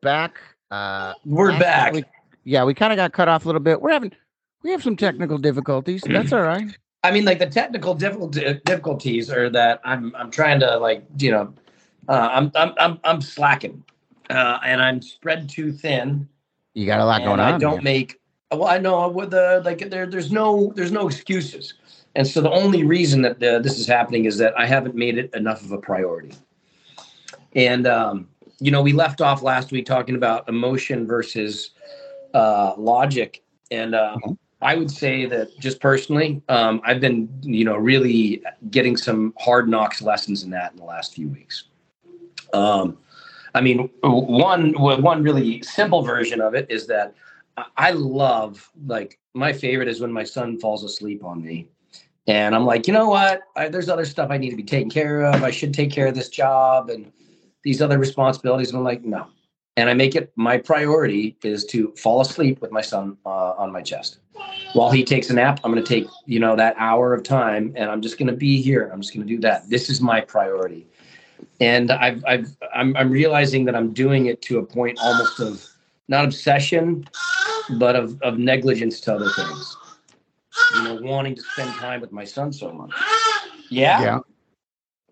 Back. Uh, We're back. we- yeah, we kind of got cut off a little bit. We're having we have some technical difficulties. That's all right. I mean, like the technical difficulties are that I'm I'm trying to like you know, uh, I'm I'm I'm I'm slacking, uh, and I'm spread too thin. You got a lot going I don't man. make. Well, I know with the like there there's no there's no excuses, and so the only reason that uh, this is happening is that I haven't made it enough of a priority. And um, you know, we left off last week talking about emotion versus uh, logic, and uh, Mhm. I would say that just personally, um, I've been you know really getting some hard knocks lessons in that in the last few weeks. Um, I mean, one one really simple version of it is that I- I love like my favorite is when my son falls asleep on me, and I'm like, you know what? I, there's other stuff I need to be taken care of. I should take care of this job and these other responsibilities. And I'm like, no. And I make it my priority is to fall asleep with my son uh, on my chest. While he takes a nap, I'm going to take you know that hour of time, and I'm just going to be here. I'm just going to do that. This is my priority and I've, I've I'm, I'm realizing that I'm doing it to a point almost of not obsession, but of, of negligence to other things. You know, wanting to spend time with my son so much. Yeah, Yeah.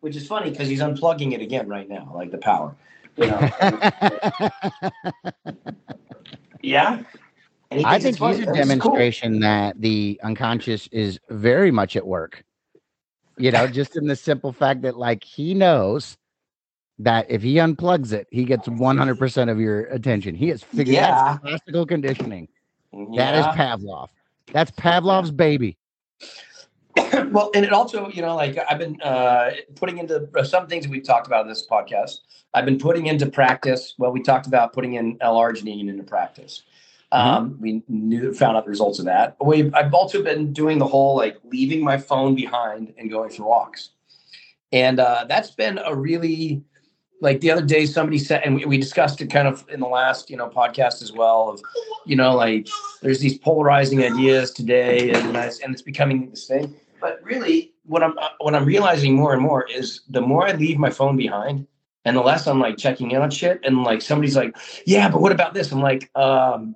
Which is funny because he's unplugging it again right now, like the power. You know, yeah. I think he's a This is cool. demonstration that the unconscious is very much at work. You know, just in the simple fact that like he knows that if he unplugs it, he gets 100% of your attention. He has figured Yeah. that's classical conditioning. That is Pavlov. That's Pavlov's baby. well, and it also, you know, like I've been uh, putting into uh, some things we've talked about in this podcast. I've been putting into practice. Well, we talked about putting in L-arginine into practice. Um, we knew, found out the results of that. We've, I've also been doing the whole like leaving my phone behind and going for walks, and uh, that's been a really like the other day somebody said, and we, we discussed it kind of in the last you know podcast as well of you know like there's these polarizing ideas today, and and it's becoming this thing. But really, what I'm what I'm realizing more and more is the more I leave my phone behind, and the less I'm like checking in on shit. And like somebody's like, "Yeah, but what about this?" I'm like, um,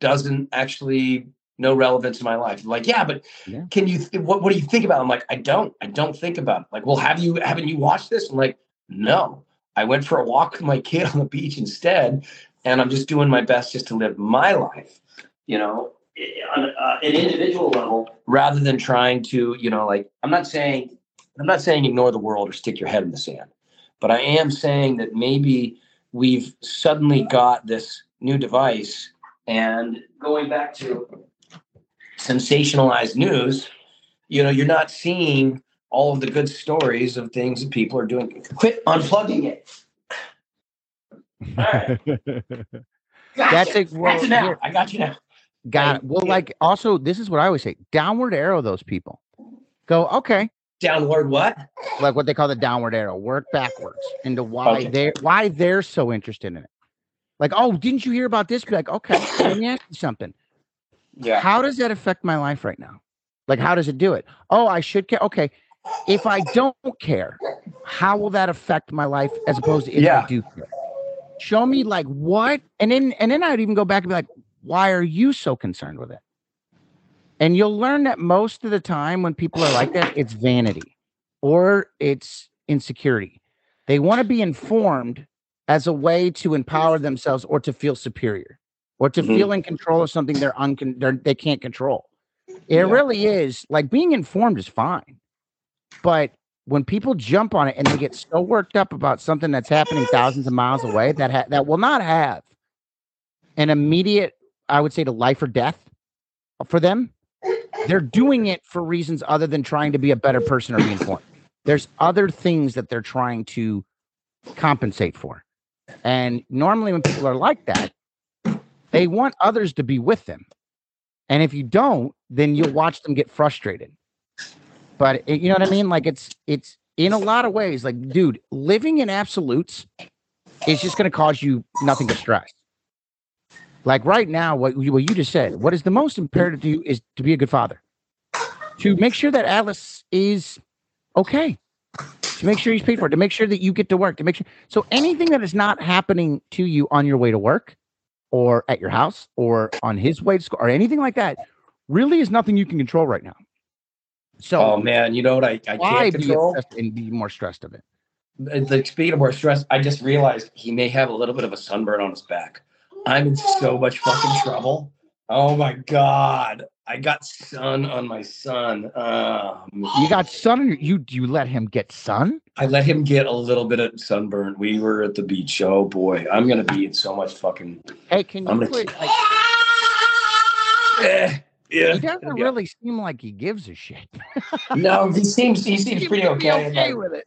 doesn't actually no relevance in my life. Like, yeah, but Yeah. can you? Th- what What do you think about? it? I'm like, I don't. I don't think about it. Like, well, have you? Haven't you watched this? I'm like, no. I went for a walk with my kid on the beach instead, and I'm just doing my best just to live my life. You know, on uh, an individual level, rather than trying to, you know, like I'm not saying I'm not saying ignore the world or stick your head in the sand, but I am saying that maybe we've suddenly got this new device and going back to sensationalized news, you know, you're not seeing all of the good stories of things that people are doing. Quit unplugging it. All right. That's it. Well, Gotcha now. I got you now. Got it. Well, Yeah. like also, this is what I always say downward arrow those people. Go, okay, Downward what? like what they call the downward arrow, work backwards into why Okay. they're why they're so interested in it. Like, oh, didn't you hear about this? Be like, okay, let me ask you something. Yeah. How does that affect my life right now? Like, how does it do it? Oh, I should care. Okay. If I don't care, how will that affect my life as opposed to if Yeah. I do care? Show me like what? And then and then I'd even go back and be like, why are you so concerned with it? And you'll learn that most of the time when people are like that, it's vanity or it's insecurity. They want to be informed as a way to empower themselves or to feel superior or to Mhm. feel in control of something they're, uncon- they're they can't control. It Yeah. really is like being informed is fine. But when people jump on it and they get so worked up about something that's happening thousands of miles away that ha- that will not have an immediate, I would say, to life or death for them, they're doing it for reasons other than trying to be a better person or be informed. There's other things that they're trying to compensate for. And normally, when people are like that, they want others to be with them. And if you don't, then you'll watch them get frustrated. But it, you know what I mean? Like it's it's in a lot of ways, like, dude, living in absolutes is just going to cause you nothing but stress. Like right now, what you, what you just said, what is the most imperative to you is to be a good father, to make sure that Alice is okay, to make sure he's paid for, it, to make sure that you get to work, to make sure. So anything that is not happening to you on your way to work, or at your house, or on his way to school, or anything like that, really is nothing you can control right now. So, oh man, you know what I, I why can't be control? obsessed and be more stressed of it? Like speaking of more stress, I just realized he may have a little bit of a sunburn on his back. I'm in so much fucking trouble. Oh my god, I got sun on my son. Um, You got sun. You you let him get sun. I let him get a little bit of sunburn. We were at the beach. Oh boy, I'm gonna be in so much fucking. Hey, can I'm you gonna. quit? Like, Eh, yeah. he doesn't Yeah. really seem like he gives a shit. No, he seems he seems pretty He'd be okay. like, with it.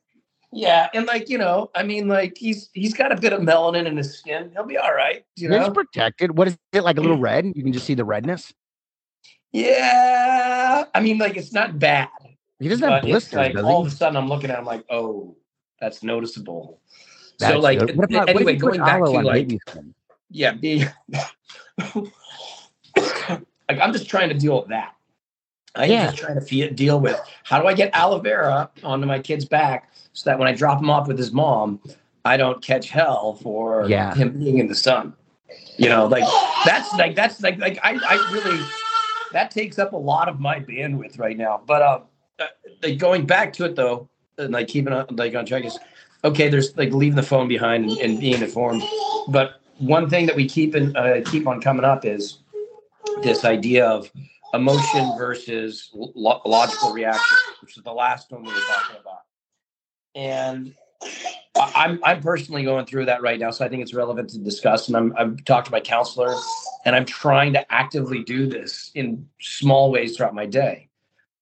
yeah, and like you know, I mean, like he's he's got a bit of melanin in his skin. He'll be all right. You He's know. protected. What is it like? A little red? You can just see the redness. Yeah, I mean, like it's not bad. He doesn't have blisters, like does all of a sudden I'm looking at him like, oh, that's noticeable. That's so like. What about, anyway, what if going back to like yeah, being like I'm just trying to deal with that. I'm Yeah. just trying to deal with how do I get aloe vera onto my kid's back so that when I drop him off with his mom, I don't catch hell for Yeah. him being in the sun. You know, like that's like that's like like I I really that takes up a lot of my bandwidth right now. But uh, uh like going back to it though, and like keeping on like on track is okay. There's like leaving the phone behind and, and being informed. But one thing that we keep in, uh, keep on coming up is this idea of emotion versus lo- logical reaction, which is the last one we were talking about. And I'm I'm personally going through that right now, so I think it's relevant to discuss. And I'm I've talked to my counselor, and I'm trying to actively do this in small ways throughout my day,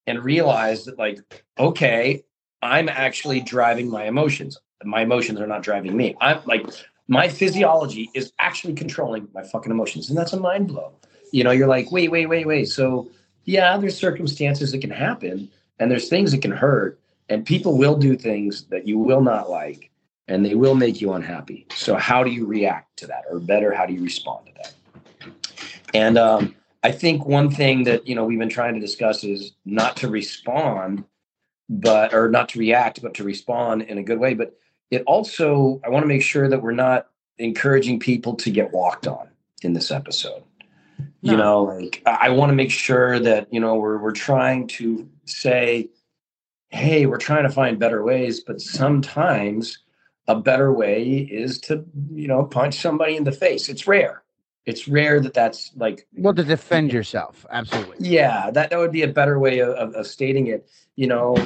and realize that like, okay, I'm actually driving my emotions. My emotions are not driving me. I'm like my physiology is actually controlling my fucking emotions, and that's a mind blow. You know, you're like, wait, wait, wait, wait. So yeah, there's circumstances that can happen, and there's things that can hurt, and people will do things that you will not like and they will make you unhappy. So how do you react to that, or better, how do you respond to that? And um, I think one thing that you know we've been trying to discuss is not to respond, but or not to react, but to respond in a good way. But it also, I want to make sure that we're not encouraging people to get walked on in this episode. You No. know, like I, I want to make sure that you know we're we're trying to say, hey, we're trying to find better ways, but sometimes a better way is to you know punch somebody in the face. It's rare. It's rare that that's like Well, to defend yourself, absolutely. yeah that, that would be a better way of, of, of stating it you know?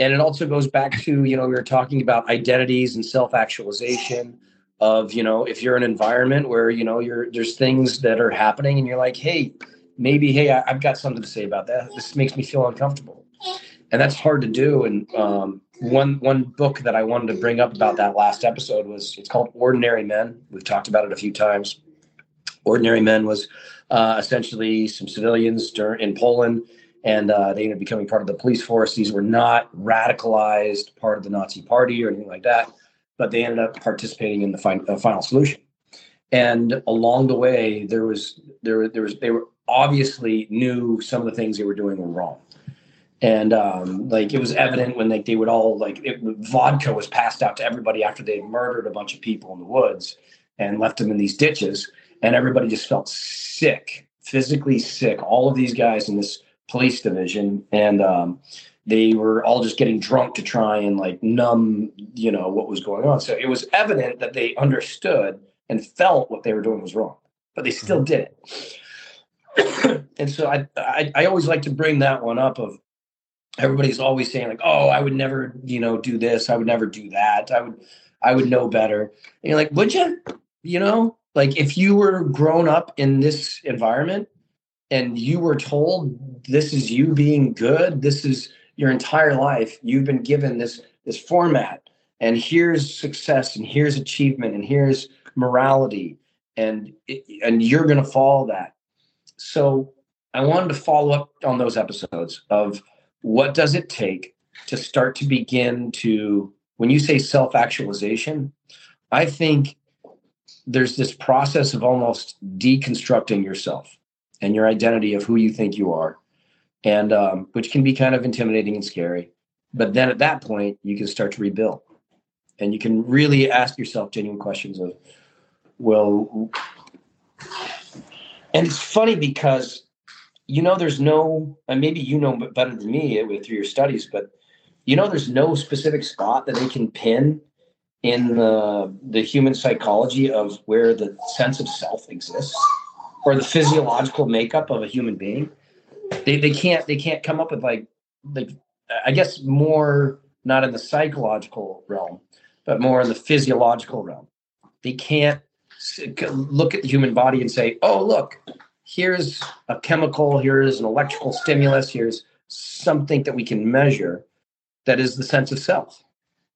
And it also goes back to you know we were talking about identities and self-actualization of you know if you're in an environment where you know you're there's things that are happening and you're like hey maybe hey I, i've got something to say about that. This makes me feel uncomfortable. And that's hard to do. And um, one one book that i wanted to bring up about that last episode was it's called ordinary men. We've talked about it a few times. Ordinary men was uh, essentially some civilians dur- in poland and uh, they ended up becoming part of the police force. These were not radicalized part of the nazi party or anything like that but they ended up participating in the uh, final solution. And along the way there was there, there was they were obviously knew some of the things they were doing were wrong. And um, like it was evident when like they would all like it, vodka was passed out to everybody after they murdered a bunch of people in the woods and left them in these ditches. And everybody just felt sick physically sick all of these guys in this police division. And um, they were all just getting drunk to try and like numb you know what was going on. So it was evident that they understood and felt what they were doing was wrong but they still mm-hmm. did it. And so I, I i always like to bring that one up of everybody's always saying like oh i would never you know do this. I would never do that. I would i would know better. And you're like would you you know like if you were grown up in this environment and you were told this is you being good this is your entire life you've been given this this format. And here's success and here's achievement and here's morality and it- and you're going to follow that. So i wanted to follow up on those episodes of what does it take to start to begin to when you say self actualization i think there's this process of almost deconstructing yourself and your identity of who you think you are and um, which can be kind of intimidating and scary But then at that point, you can start to rebuild. And you can really ask yourself genuine questions of, well, and it's funny because you know there's no and maybe you know better than me with through your studies but you know there's no specific spot that they can pin in the the human psychology of where the sense of self exists or the physiological makeup of a human being they, they can't they can't come up with like like i guess more not in the psychological realm but more in the physiological realm. They can't look at the human body and say oh look here's a chemical here's an electrical stimulus here's something that we can measure that is the sense of self.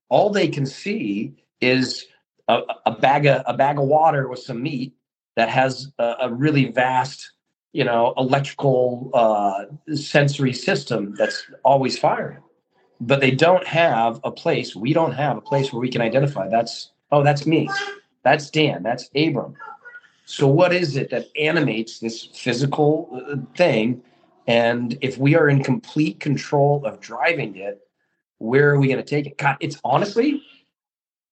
All they can see is a, a bag of a bag of water with some meat that has a, a really vast you know electrical uh, sensory system that's always firing. But they don't have a place we don't have a place where we can identify that's oh that's me that's dan that's abram. So what is it that animates this physical uh, thing? And if we are in complete control of driving it where are we going to take it? God it's honestly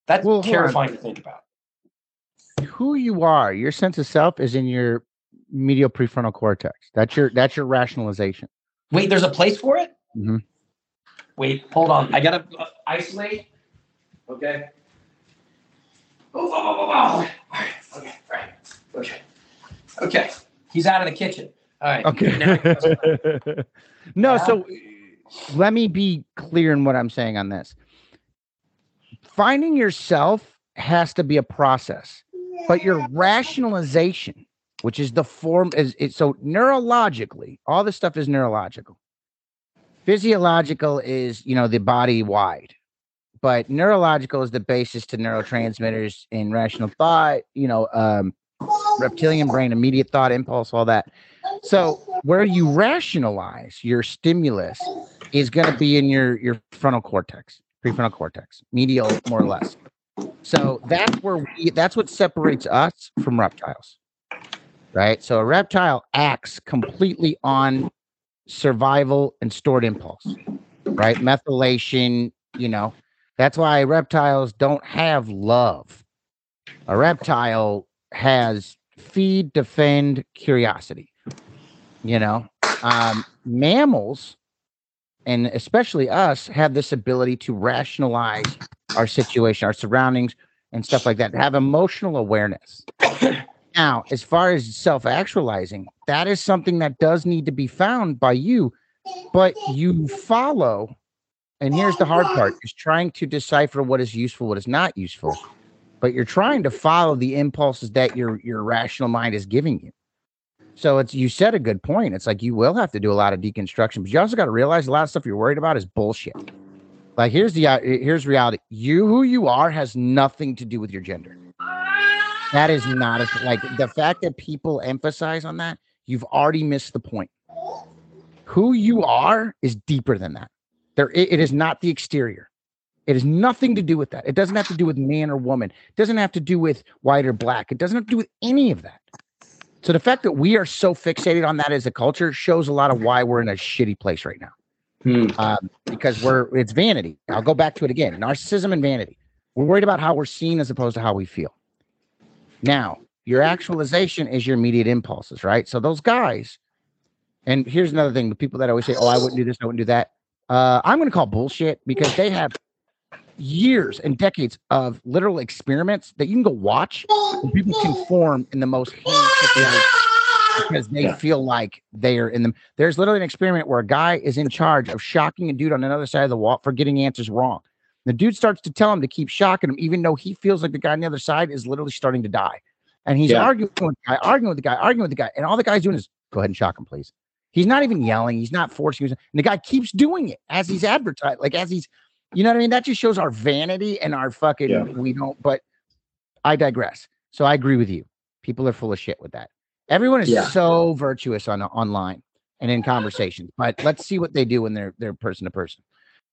that's well, terrifying to think about. Who you are your sense of self is in your medial prefrontal cortex. That's your that's your rationalization. Wait, there's a place for it. Mm-hmm. Wait, hold on. I gotta uh, isolate. Okay. Oh, oh, oh, oh, oh. All right. Okay. All right. Okay. Okay. He's out of the kitchen. All right. Okay. no, so let me be clear in what I'm saying on this. Finding yourself has to be a process, but your rationalization which is the form is it so neurologically all this stuff is neurological. Physiological is you know the body wide but neurological is the basis to neurotransmitters in rational thought you know um reptilian brain immediate thought impulse all that. So where you rationalize your stimulus is going to be in your your frontal cortex prefrontal cortex medial more or less. So that's where we that's what separates us from reptiles right? So a reptile acts completely on survival and stored impulse, right? Methylation, you know, that's why reptiles don't have love. A reptile has feed, defend, curiosity. You know, um, mammals, and especially us, have this ability to rationalize our situation, our surroundings, and stuff like that. Have emotional awareness. Now, as far as self actualizing, that is something that does need to be found by you, but you follow. And here's the hard part is trying to decipher what is useful, what is not useful. But you're trying to follow the impulses that your your rational mind is giving you. So it's you said a good point. It's like you will have to do a lot of deconstruction, but you also got to realize a lot of stuff you're worried about is bullshit. Like here's the uh, here's reality. You who you are has nothing to do with your gender. That is not a, like the fact that people emphasize on that, you've already missed the point. Who you are is deeper than that. There, it, it is not the exterior. It has nothing to do with that. It doesn't have to do with man or woman. It doesn't have to do with white or black. It doesn't have to do with any of that. So the fact that we are so fixated on that as a culture shows a lot of why we're in a shitty place right now. Hmm. Um, because we're it's vanity. I'll go back to it again: narcissism and vanity. We're worried about how we're seen as opposed to how we feel. Now, your actualization is your immediate impulses, right? So those guys, and here's another thing: the people that always say, "Oh, I wouldn't do this, I wouldn't do that," uh, I'm going to call bullshit because they have years and decades of literal experiments that you can go watch. And people conform in the most because they yeah. feel like they are in them. There's literally an experiment where a guy is in charge of shocking a dude on another side of the wall for getting answers wrong. The dude starts to tell him to keep shocking him, even though he feels like the guy on the other side is literally starting to die. And he's yeah. arguing with the guy, arguing with the guy, arguing with the guy. And all the guy's doing is go ahead and shock him, please. He's not even yelling. He's not forcing. And the guy keeps doing it as he's advertised, like as he's, you know what I mean? That just shows our vanity and our fucking, yeah. we don't, but I digress. So I agree with you. People are full of shit with that. Everyone is yeah. so virtuous on online and in conversations, but let's see what they do when they're they're person to person.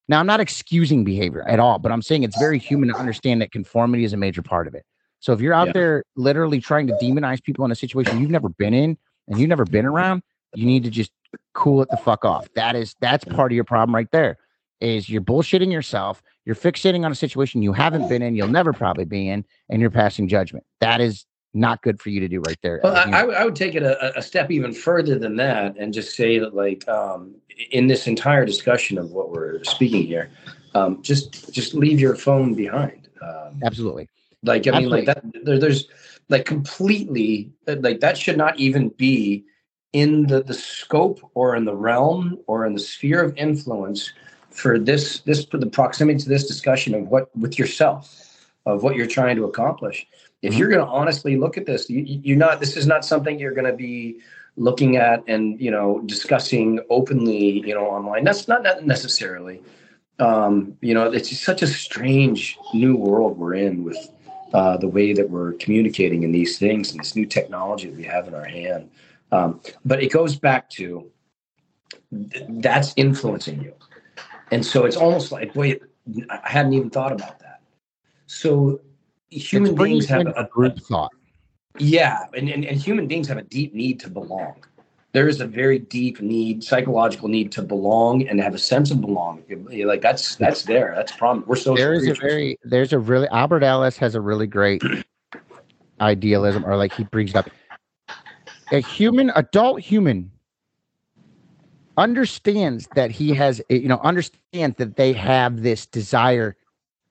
Now, I'm not excusing behavior at all, but I'm saying it's very human to understand that conformity is a major part of it. So if you're out yeah. there literally trying to demonize people in a situation you've never been in and you've never been around, you need to just cool it the fuck off. That is that's part of your problem right there. is you're bullshitting yourself. You're fixating on a situation you haven't been in, you'll never probably be in, and you're passing judgment. That is not good for you to do right there. Well, I, I, would- I would take it a, a step even further than that and just say that, like, um, in this entire discussion of what we're speaking here, um, just just leave your phone behind. Um, Absolutely. like, I mean, like that. There, there's like completely like that should not even be in the the scope or in the realm or in the sphere of influence for this this for the proximity to this discussion of what with yourself of what you're trying to accomplish if Mhm. you're going to honestly look at this you, you- you're not this is not something you're going to be looking at and you know discussing openly you know online. That's not not necessarily. Um you know it's just such a strange new world we're in with uh the way that we're communicating in these things and this new technology that we have in our hand. Um but it goes back to th- that's influencing you. And so it's almost like wait i hadn't even thought about that. So human It's beings have a, group thought. yeah, and, and, and human beings have a deep need to belong. There is a very deep need, psychological need to belong and have a sense of belonging. Like that's that's there. That's problem. We're social there is a very there's a really Albert Ellis has a really great idealism or like he brings up a human adult human understands that he has you know understands that they have this desire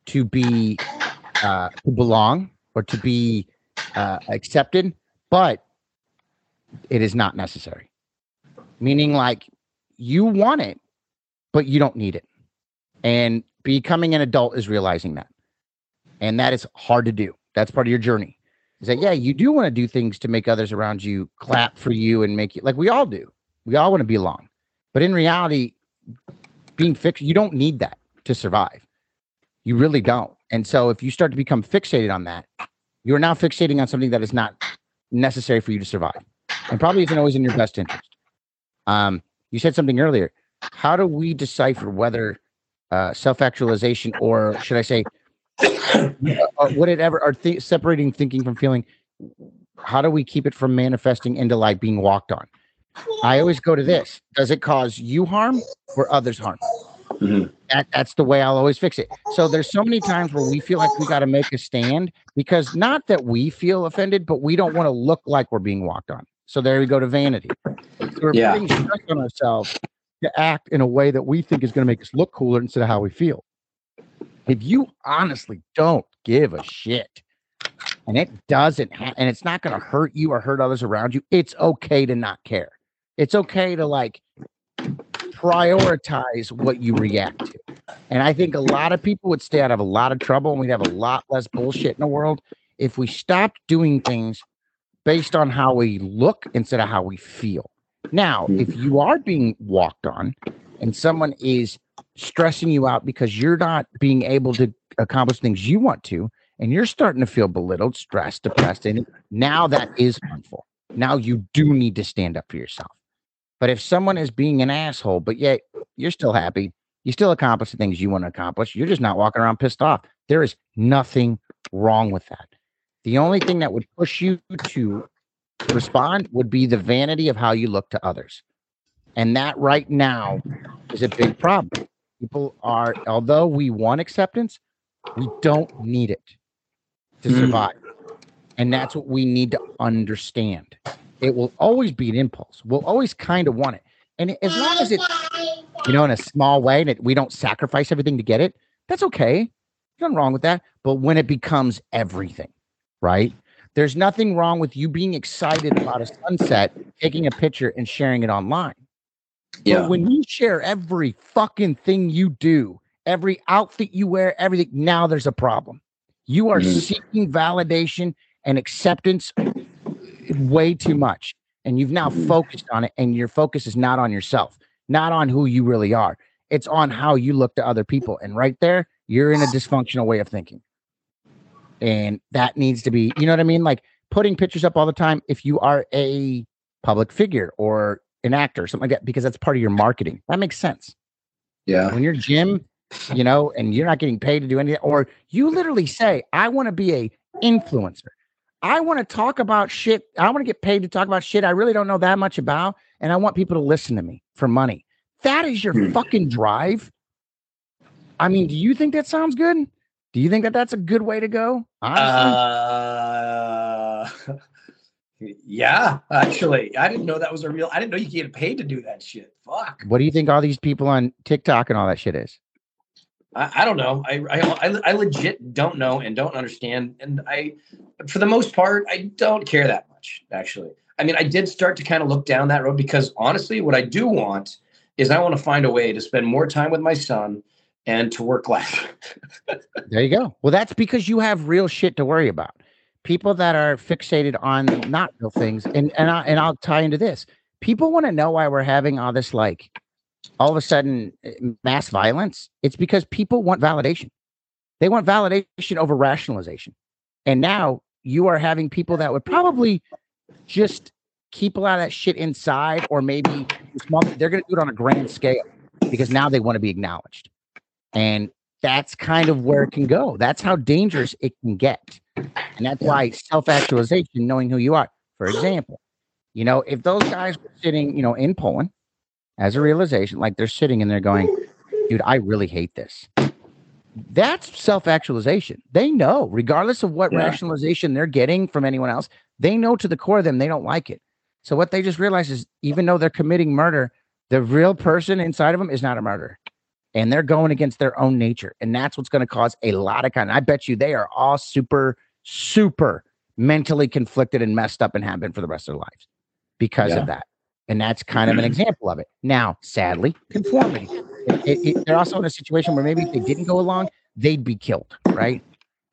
to be uh to belong or to be uh accepted but it is not necessary meaning like you want it but you don't need it and becoming an adult is realizing that. And that is hard to do. That's part of your journey. Is that, yeah, you do want to do things to make others around you clap for you and make you like we all do. We all want to belong. But in reality, being fixed, you don't need that to survive. You really don't. And so if you start to become fixated on that, you're now fixating on something that is not necessary for you to survive and probably isn't always in your best interest. Um, you said something earlier. How do we decipher whether uh, self-actualization or should I say uh, would it ever are th- separating thinking from feeling how do we keep it from manifesting into like being walked on i always go to this does it cause you harm or others harm Mhm. that, that's the way i'll always fix it. So there's so many times where we feel like we got to make a stand because not that we feel offended but we don't want to look like we're being walked on. So there we go to vanity. So we're Yeah. putting stress on ourselves to act in a way that we think is going to make us look cooler instead of how we feel. If you honestly don't give a shit and it doesn't ha- and it's not going to hurt you or hurt others around you it's okay to not care. It's okay to like prioritize what you react to. And i think a lot of people would stay out of a lot of trouble and we'd have a lot less bullshit in the world if we stopped doing things based on how we look instead of how we feel. Now hmm. if you are being walked on and someone is stressing you out because you're not being able to accomplish things you want to and you're starting to feel belittled stressed depressed and now that is harmful. Now you do need to stand up for yourself but if someone is being an asshole but yet you're still happy you still accomplish the things you want to accomplish you're just not walking around pissed off. There is nothing wrong with that. The only thing that would push you to respond would be the vanity of how you look to others. And that right now is a big problem. People are although we want acceptance we don't need it to Mm. survive. And that's what we need to understand it will always be an impulse we'll always kind of want it and as long as it's you know in a small way that we don't sacrifice everything to get it that's okay nothing wrong with that but when it becomes everything right there's nothing wrong with you being excited about a sunset taking a picture and sharing it online Yeah. but when you share every fucking thing you do, every outfit you wear, everything, now there's a problem. You are Mhm. seeking validation and acceptance way too much. And you've now Mhm. focused on it, and your focus is not on yourself, not on who you really are. It's on how you look to other people. And right there, you're in a dysfunctional way of thinking. And that needs to be, you know what I mean? Like putting pictures up all the time, if you are a public figure or an actor or something like that, because that's part of your marketing. That makes sense. Yeah. When you're Jim, you know, and you're not getting paid to do anything, or you literally say, I want to be a influencer. I want to talk about shit. I want to get paid to talk about shit I really don't know that much about. And I want people to listen to me for money. That is your Hmm. fucking drive. I mean, do you think that sounds good? Do you think that that's a good way to go? Honestly? Uh, yeah, actually, I didn't know that was a real. I didn't know you get paid to do that shit. Fuck. What do you think all these people on TikTok and all that shit is? I, I don't know. I, I I legit don't know and don't understand. And I, for the most part, I don't care that much. Actually, I mean, I did start to kind of look down that road because honestly, what I do want is I want to find a way to spend more time with my son and to work less. there you go. Well, that's because you have real shit to worry about people that are fixated on not real things and and, I, and i'll tie into this people want to know why we're having all this like all of a sudden eh, mass violence it's because people want validation. They want validation over rationalization. And now you are having people that would probably just keep a lot of that shit inside or maybe small they're going to do it on a grand scale because now they want to be acknowledged. And that's kind of where it can go. That's how dangerous it can get. And that's why self actualization, knowing who you are. For example, you know, if those guys were sitting, you know, in Poland as a realization, like they're sitting and they're going, dude, I really hate this. That's self actualization. They know, regardless of what yeah. rationalization they're getting from anyone else, they know to the core of them they don't like it. So what they just realize is even though they're committing murder, the real person inside of them is not a murderer and they're going against their own nature. And that's what's going to cause a lot of kind. I bet you they are all super super mentally conflicted and messed up and have been for the rest of their lives because yeah. of that. And that's kind of an example of it. Now, sadly, conformity. It, it, it, they're also in a situation where maybe if they didn't go along, they'd be killed, right?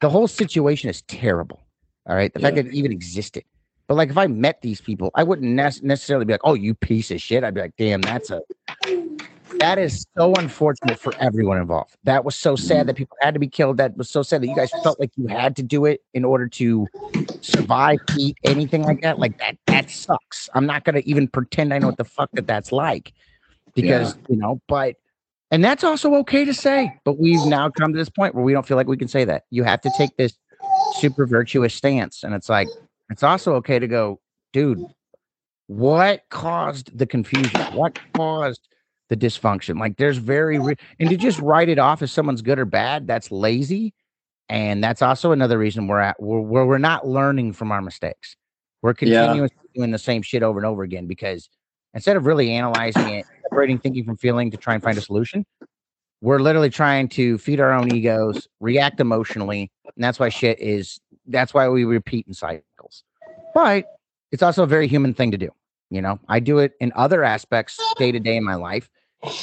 The whole situation is terrible. All right. The yeah. fact that it even existed. But like if I met these people, I wouldn't ne- necessarily be like, oh, you piece of shit. I'd be like, damn, that's a that is so unfortunate for everyone involved. That was so sad mm-hmm. that people had to be killed. That was so sad that you guys felt like you had to do it in order to survive, eat anything like that. Like that, that sucks. I'm not gonna even pretend I know what the fuck that that's like, because yeah. you know. But and that's also okay to say. But we've now come to this point where we don't feel like we can say that. You have to take this super virtuous stance, and it's like it's also okay to go, dude. What caused the confusion? What caused the dysfunction. Like there's very re- and to just write it off as someone's good or bad, that's lazy. And that's also another reason we're at where, where we're not learning from our mistakes. We're continuously yeah. doing the same shit over and over again because instead of really analyzing it, separating thinking from feeling to try and find a solution, we're literally trying to feed our own egos, react emotionally, and that's why shit is that's why we repeat in cycles. But it's also a very human thing to do. You know, I do it in other aspects day to day in my life,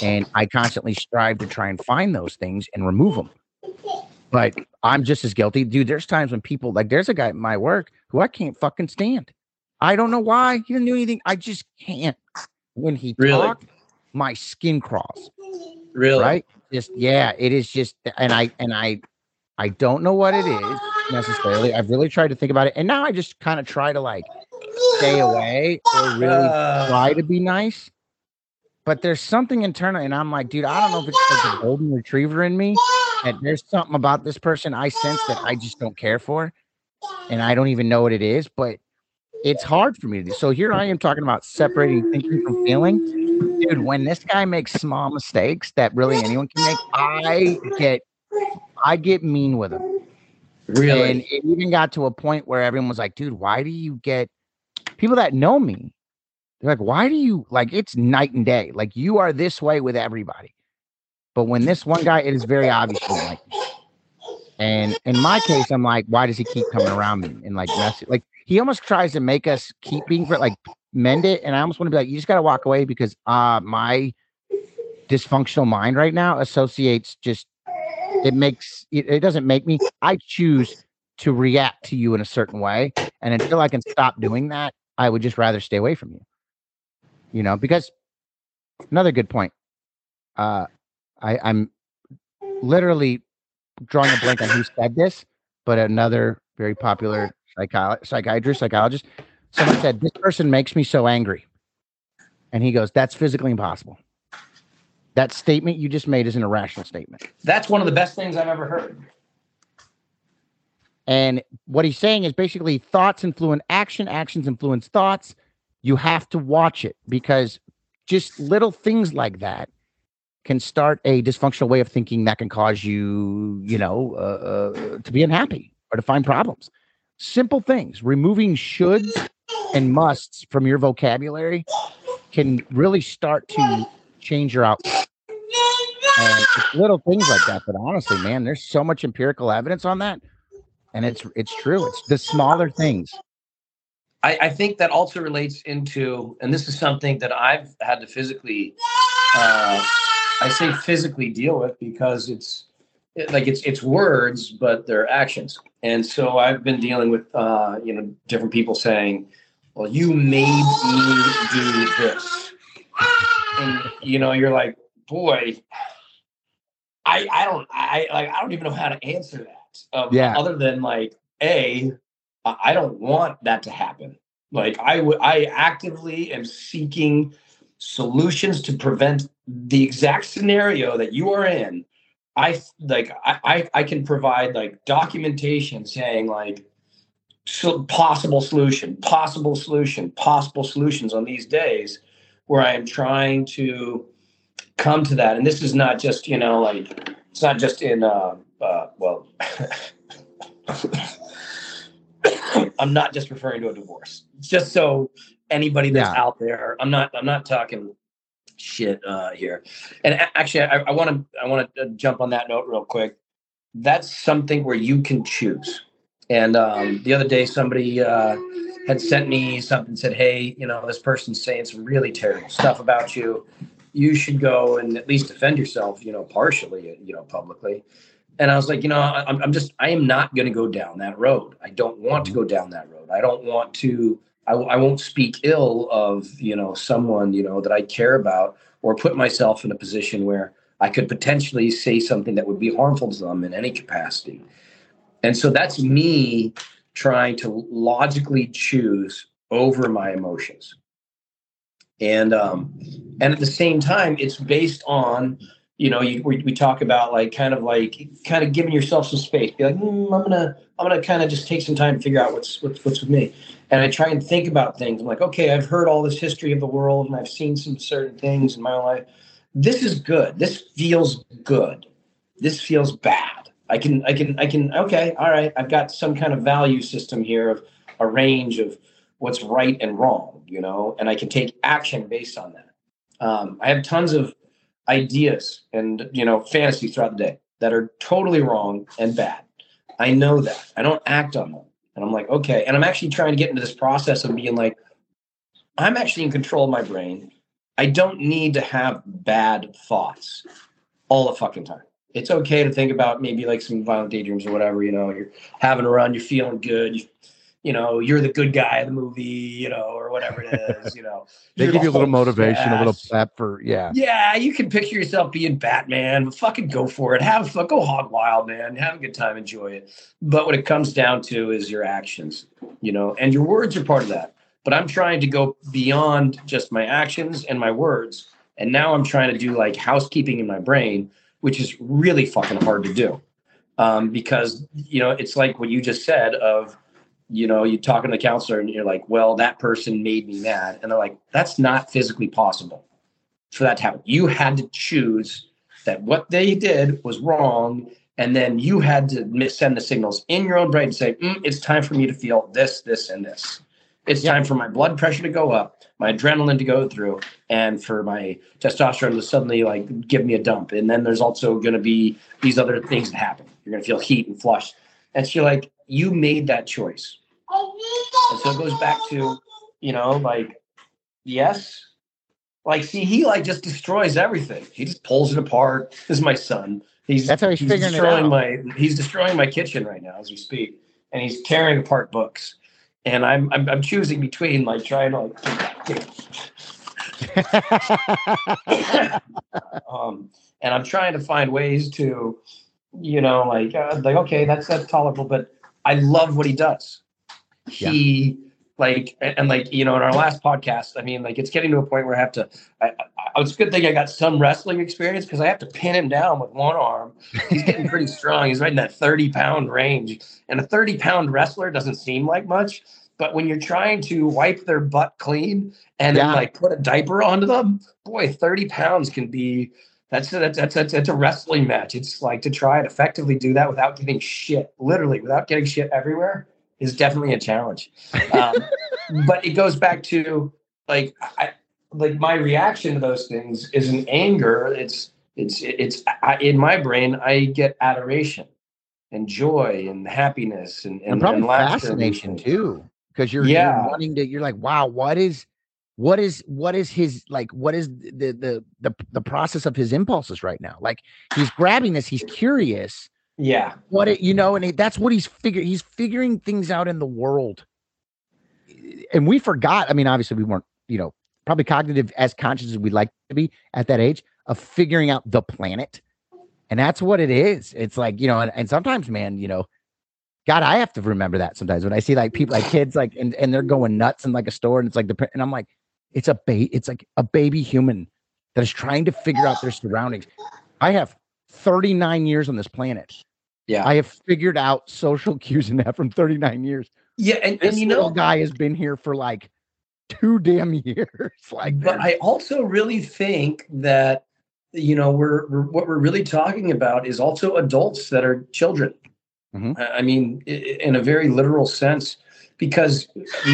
and I constantly strive to try and find those things and remove them. But I'm just as guilty, dude. There's times when people like, there's a guy at my work who I can't fucking stand. I don't know why he didn't do anything. I just can't. When he really? talked, my skin crawls. Really? Right? Just yeah, it is just, and I and I, I don't know what it is necessarily. I've really tried to think about it, and now I just kind of try to like stay away or really uh, try to be nice. But there's something internal, and I'm like, dude, I don't know if it's like a golden retriever in me. And there's something about this person I sense that I just don't care for, and I don't even know what it is. But it's hard for me to do. So here I am talking about separating thinking from feeling. Dude, when this guy makes small mistakes that really anyone can make, I get I get mean with him. Really? And it even got to a point where everyone was like, dude, why do you get people that know me, they're like, why do you like it's night and day? Like you are this way with everybody. But when this one guy, it is very obvious like And in my case, I'm like, why does he keep coming around me and like mess? Like he almost tries to make us keep being like mend it. And I almost want to be like, you just gotta walk away because uh my dysfunctional mind right now associates just it makes it, it doesn't make me I choose to react to you in a certain way. And until I can stop doing that, I would just rather stay away from you. You know, because another good point. Uh, I, I'm literally drawing a blank on who said this, but another very popular psycholo- psychiatrist, psychologist, someone said, This person makes me so angry. And he goes, That's physically impossible. That statement you just made is an irrational statement. That's one of the best things I've ever heard. And what he's saying is basically thoughts influence action, actions influence thoughts. You have to watch it because just little things like that can start a dysfunctional way of thinking that can cause you, you know, uh, uh, to be unhappy or to find problems. Simple things, removing shoulds and musts from your vocabulary can really start to change your outlook. And little things like that. But honestly, man, there's so much empirical evidence on that, and it's it's true. It's the smaller things. I, I think that also relates into, and this is something that I've had to physically, uh, I say physically deal with because it's it, like it's it's words, but they're actions. And so I've been dealing with uh, you know different people saying, "Well, you made me do this," and you know you're like, "Boy, I I don't I like I don't even know how to answer that. Yeah. Other than like, a I don't want that to happen. Like I would I actively am seeking solutions to prevent the exact scenario that you are in. I like I I, I can provide like documentation saying like so possible solution, possible solution, possible solutions on these days where I am trying to come to that. And this is not just, you know, like it's not just in uh, uh well I'm not just referring to a divorce. It's just so anybody that's Yeah. out there, I'm not I'm not talking shit uh here. And actually I want to I want to jump on that note real quick. That's something where you can choose. And um the other day somebody uh had sent me something said, "Hey, you know, this person's saying some really terrible stuff about you. You should go and at least defend yourself, you know, partially, you know, publicly." And I was like, you know, I- I'm, I'm just, I am not going to go down that road. I don't want to go down that road. I don't want to, I, I won't speak ill of, you know, someone, you know, that I care about or put myself in a position where I could potentially say something that would be harmful to them in any capacity. And so that's me trying to logically choose over my emotions. And um, and at the same time, it's based on you know, you, we, we talk about like kind of like kind of giving yourself some space. Be like, mm, I'm gonna I'm gonna kind of just take some time to figure out what's what's what's with me. And I try and think about things. I'm like, okay, I've heard all this history of the world, and I've seen some certain things in my life. This is good. This feels good. This feels bad. I can I can I can okay, all right. I've got some kind of value system here of a range of what's right and wrong, you know, and I can take action based on that. Um, I have tons of ideas and you know fantasies throughout the day that are totally wrong and bad. I know that. I don't act on them. And I'm like, okay. And I'm actually trying to get into this process of being like, I'm actually in control of my brain. I don't need to have bad thoughts all the fucking time. It's okay to think about maybe like some violent daydreams or whatever, you know, you're having a run, you're feeling good, you, you know, you're the good guy of the movie, you know, or whatever it is, you know. They give the you a little motivation, a little pep for yeah. Yeah, you can picture yourself being Batman. Fucking go for it. Have fun. Go hog wild, man. Have a good time. Enjoy it. But what it comes down to is your actions, you know, and your words are part of that. But I'm trying to go beyond just my actions and my words. And now I'm trying to do like housekeeping in my brain, which is really fucking hard to do. Um, because, you know, it's like what you just said of, you know, you're talking to the counselor and you're like, well, that person made me mad. And they're like, that's not physically possible for that to happen. You had to choose that what they did was wrong. And then you had to send the signals in your own brain to say, "Mm, it's time for me to feel this, this, and this. It's Yeah. time for my blood pressure to go up, my adrenaline to go through, and for my testosterone to suddenly like give me a dump. And then there's also going to be these other things that happen. You're going to feel heat and flush. And so you're like, you made that choice. And so it goes back to, you know, like, yes. Like, see, he like just destroys everything. He just pulls it apart. This is my son. He's That's how he's figuring it destroying out. my he's destroying my kitchen right now as we speak. And he's tearing apart books. And I'm I'm, I'm choosing between like trying to like um, and I'm trying to find ways to, you know, like uh, like okay, that's that's tolerable, but I love what he does. He like and, and, like you know in our last podcast, I mean, like it's getting to a point where I have to. I, I, it's a good thing I got some wrestling experience because I have to pin him down with one arm. He's getting pretty strong. He's right in that 30 pound range, and a 30 pound wrestler doesn't seem like much. But when you're trying to wipe their butt clean and then like put a diaper onto them, boy, 30 pounds can be That's that's that's that's, that's a wrestling match. It's like to try and effectively do that without getting shit, literally without getting shit everywhere, is definitely a challenge. Um, but it goes back to like I like my reaction to those things is an anger. It's it's it's I, in my brain. I get adoration and joy and happiness and and, and probably and fascination and- too, because you're, Yeah. you're wanting to. You're like, wow, what is, what is, what is his like? What is the the the the process of his impulses right now? Like he's grabbing this. He's curious. Yeah, What it, you know, and it, that's what he's figuring. He's figuring things out in the world, and we forgot. I mean, obviously, we weren't, you know, probably cognitive as conscious as we'd like to be at that age of figuring out the planet. And that's what it is. It's like, you know, and, and sometimes, man, you know, God, I have to remember that sometimes when I see like people, like kids, like, and, and they're going nuts in like a store and it's like the, and I'm like, it's a ba- it's like a baby human that is trying to figure out their surroundings. I have 39 years on this planet. Yeah, I have figured out social cues in that from 39 years. yeah. And, This and you little know, guy has been here for like two damn years. Like, but I also really think that you know we're, we're what we're really talking about is also adults that are children. Mhm. I mean, in a very literal sense, because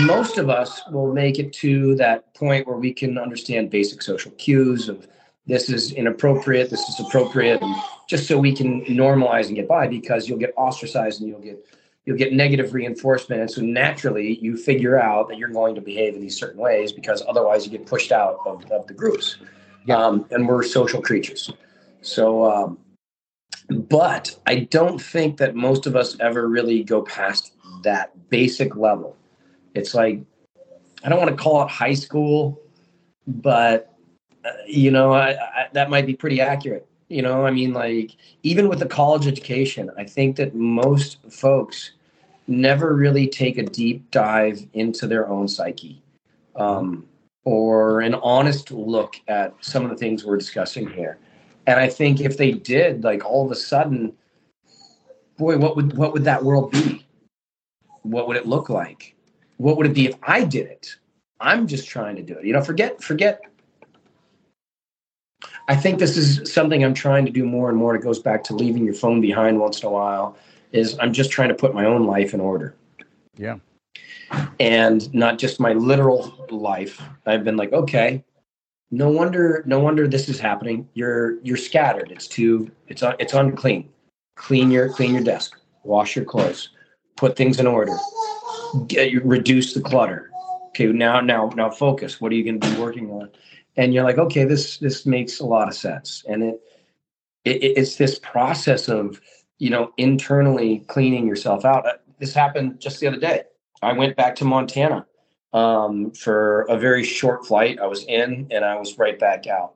most of us will make it to that point where we can understand basic social cues of this is inappropriate, this is appropriate, and just so we can normalize and get by. Because you'll get ostracized and you'll get you'll get negative reinforcement, and so naturally you figure out that you're going to behave in these certain ways because otherwise you get pushed out of, of the groups. Yeah. Um, and we're social creatures, so. Um, but I don't think that most of us ever really go past that basic level. It's like I don't want to call it high school, but uh, you know I, I, that might be pretty accurate. You know, I mean, like even with the college education, I think that most folks never really take a deep dive into their own psyche um, or an honest look at some of the things we're discussing here. And I think if they did, like all of a sudden, boy, what would what would that world be? What would it look like? What would it be if I did it? I'm just trying to do it. You know, forget forget. I think this is something I'm trying to do more and more. It goes back to leaving your phone behind once in a while. Is I'm just trying to put my own life in order yeah. and not just my literal life. I've been like, okay, no wonder, no wonder this is happening. You're you're scattered. It's too it's un, it's unclean. Clean your clean your desk. Wash your clothes. Put things in order. Get, reduce the clutter. Okay, now now now focus. What are you going to be working on? And you're like, okay, this this makes a lot of sense. And it, it it's this process of you know internally cleaning yourself out. Uh, This happened just the other day. I went back to Montana um, for a very short flight. I was in and I was right back out.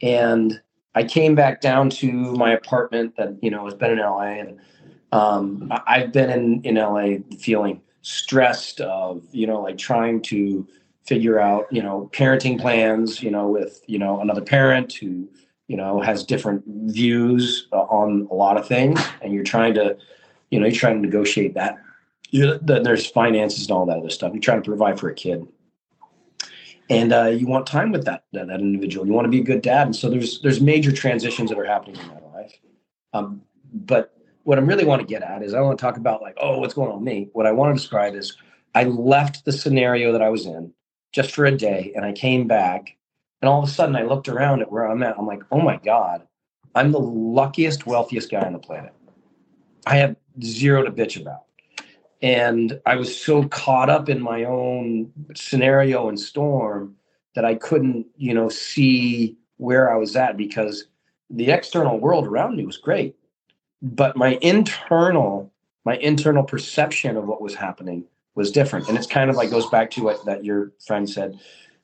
And I came back down to my apartment that, you know, has been in LA. And um, I've been in, in LA feeling stressed of, you know, like trying to figure out, you know, parenting plans, you know, with, you know, another parent who, you know, has different views uh, on a lot of things. And you're trying to, you know, you're trying to negotiate that you there's finances and all that other stuff. You're trying to provide for a kid, and uh, you want time with that, that that individual. You want to be a good dad, and so there's there's major transitions that are happening in my life. Um, but what I really want to get at is I want to talk about like, oh, what's going on with me. What I want to describe is I left the scenario that I was in just for a day, and I came back, and all of a sudden I looked around at where I'm at. I'm like, oh my god, I'm the luckiest, wealthiest guy on the planet. I have zero to bitch about and I was so caught up in my own scenario and storm that I couldn't, you know, see where I was at because the external world around me was great, but my internal, my internal perception of what was happening was different. And it's kind of like goes back to what that your friend said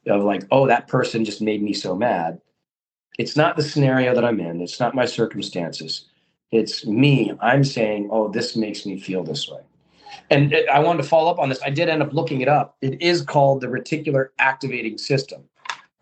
of like, oh, that person just made me so mad. It's not the scenario that I'm in. It's not my circumstances. It's me. I'm saying, oh, this makes me feel this way and it- I wanted to follow up on this. I did end up looking it up. It is called the reticular activating system.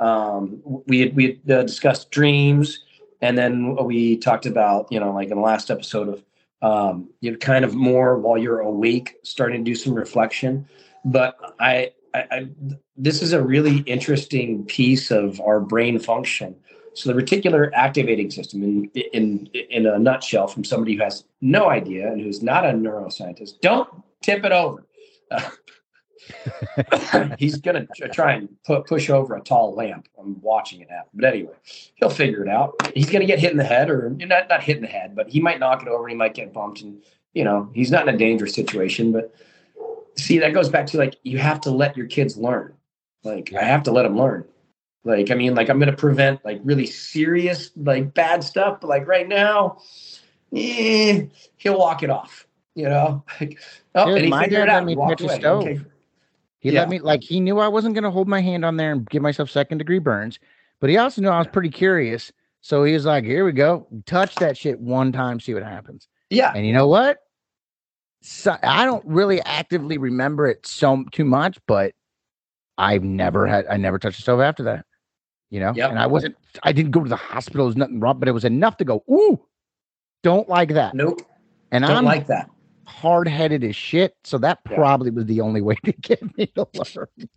Um, we had, we had uh, discussed dreams, and then we talked about you know like in the last episode of um, you know, kind of more while you're awake, starting to do some reflection. But I, I, I this is a really interesting piece of our brain function. So the reticular activating system, in in in a nutshell, from somebody who has no idea and who's not a neuroscientist, don't tip it over. Uh, he's gonna try and put, push over a tall lamp. I'm watching it happen, but anyway, he'll figure it out. He's gonna get hit in the head, or not not hit in the head, but he might knock it over. He might get bumped, and you know he's not in a dangerous situation. But see, that goes back to like you have to let your kids learn. Like I have to let them learn. Like I mean, like I'm gonna prevent like really serious like bad stuff, but like right now, eh, he'll walk it off. You know, like, oh, Dude, and he my figured dad it let out. me touch a away. stove. Okay. He Yeah. let me like he knew I wasn't gonna hold my hand on there and give myself second degree burns, but he also knew I was pretty curious. So he was like, "Here we go, touch that shit one time, see what happens." Yeah, And you know what? So I don't really actively remember it so too much, but I've never had I never touched a stove after that. You know, Yep. and I wasn't I didn't go to the hospital. There's nothing wrong, but it was enough to go, ooh, don't like that. nope, And I don't I'm like that. Hard headed as shit. So that probably was the only way to get me to learn.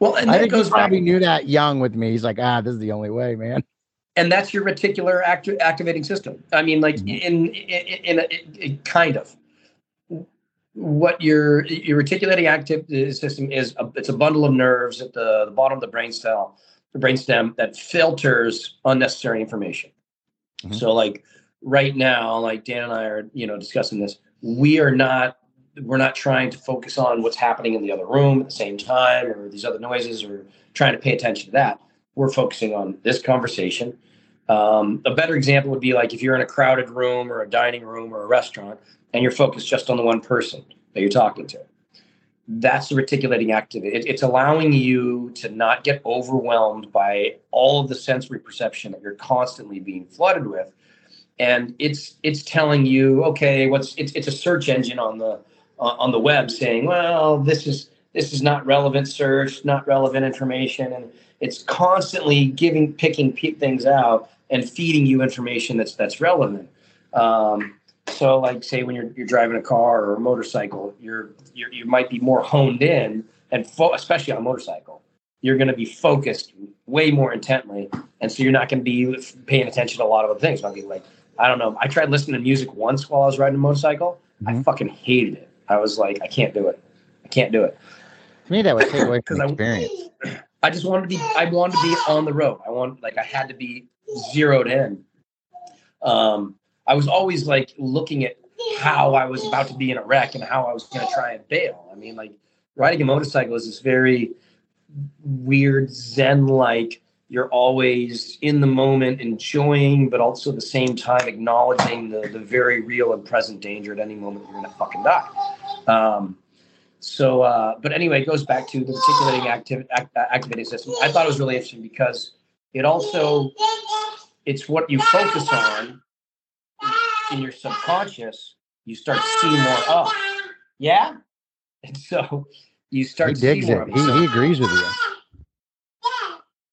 Well, and I think he goes back, probably knew that young with me. He's like, ah, this is the only way, man. and that's your reticular acti- activating system. I mean, like Mhm. in in, in, a, in, in kind of what your your reticulating active uh, system is. A, it's a bundle of nerves at the, the bottom of the brain cell, the brainstem that filters unnecessary information. Mhm. So, like right now, like Dan and I are, you know, discussing this. We are not we're not trying to focus on what's happening in the other room at the same time or these other noises or trying to pay attention to that. We're focusing on this conversation. Um, a better example would be like if you're in a crowded room or a dining room or a restaurant and you're focused just on the one person that you're talking to. That's the reticulating activity. It, it's allowing you to not get overwhelmed by all of the sensory perception that you're constantly being flooded with and it's it's telling you okay what's it's it's a search engine on the uh, on the web saying well this is this is not relevant search not relevant information and it's constantly giving picking things out and feeding you information that's that's relevant. Um, so like say when you're you're driving a car or a motorcycle you're, you're you might be more honed in and fo- especially on a motorcycle you're going to be focused way more intently and so you're not going to be paying attention to a lot of other things be like I don't know. I tried listening to music once while I was riding a motorcycle. I Mhm. fucking hated it. I was like, I can't do it. I can't do it. To me, that would take away from 'Cause I-. I just wanted to be. I wanted to be on the road. I want like I had to be zeroed in. Um, I was always like looking at how I was about to be in a wreck and how I was going to try and bail. I mean, like riding a motorcycle is this very weird Zen-like. You're always in the moment, enjoying, but also at the same time acknowledging the the very real and present danger at any moment you're going to fucking die. Um, so, uh, but anyway, it goes back to the reticulating activ- act- activating system. I thought it was really interesting because it also it's what you focus on in your subconscious. You start to see more of. Yeah, and so you start He to see digs more it. of He, he agrees with you.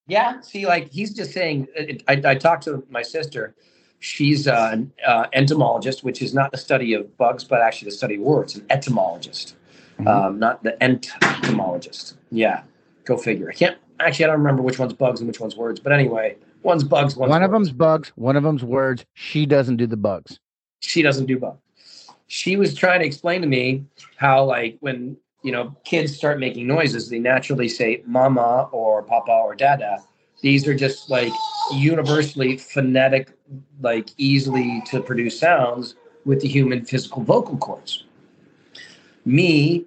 yeah, see, like he's just saying. It, I, I talked to my sister. She's uh, an uh, entomologist, which is not the study of bugs, but actually the study of words. An etymologist, Mhm. um, not the entomologist. Yeah, go figure. I can't actually. I don't remember which one's bugs and which one's words. But anyway, one's bugs. One's One of them's bugs. One of them's words. She doesn't do the bugs. she doesn't do bugs. She was trying to explain to me how, like, when you know kids start making noises, they naturally say "mama" or "papa" or "dada." These are just like universally phonetic, like easily to produce sounds with the human physical vocal cords. Me,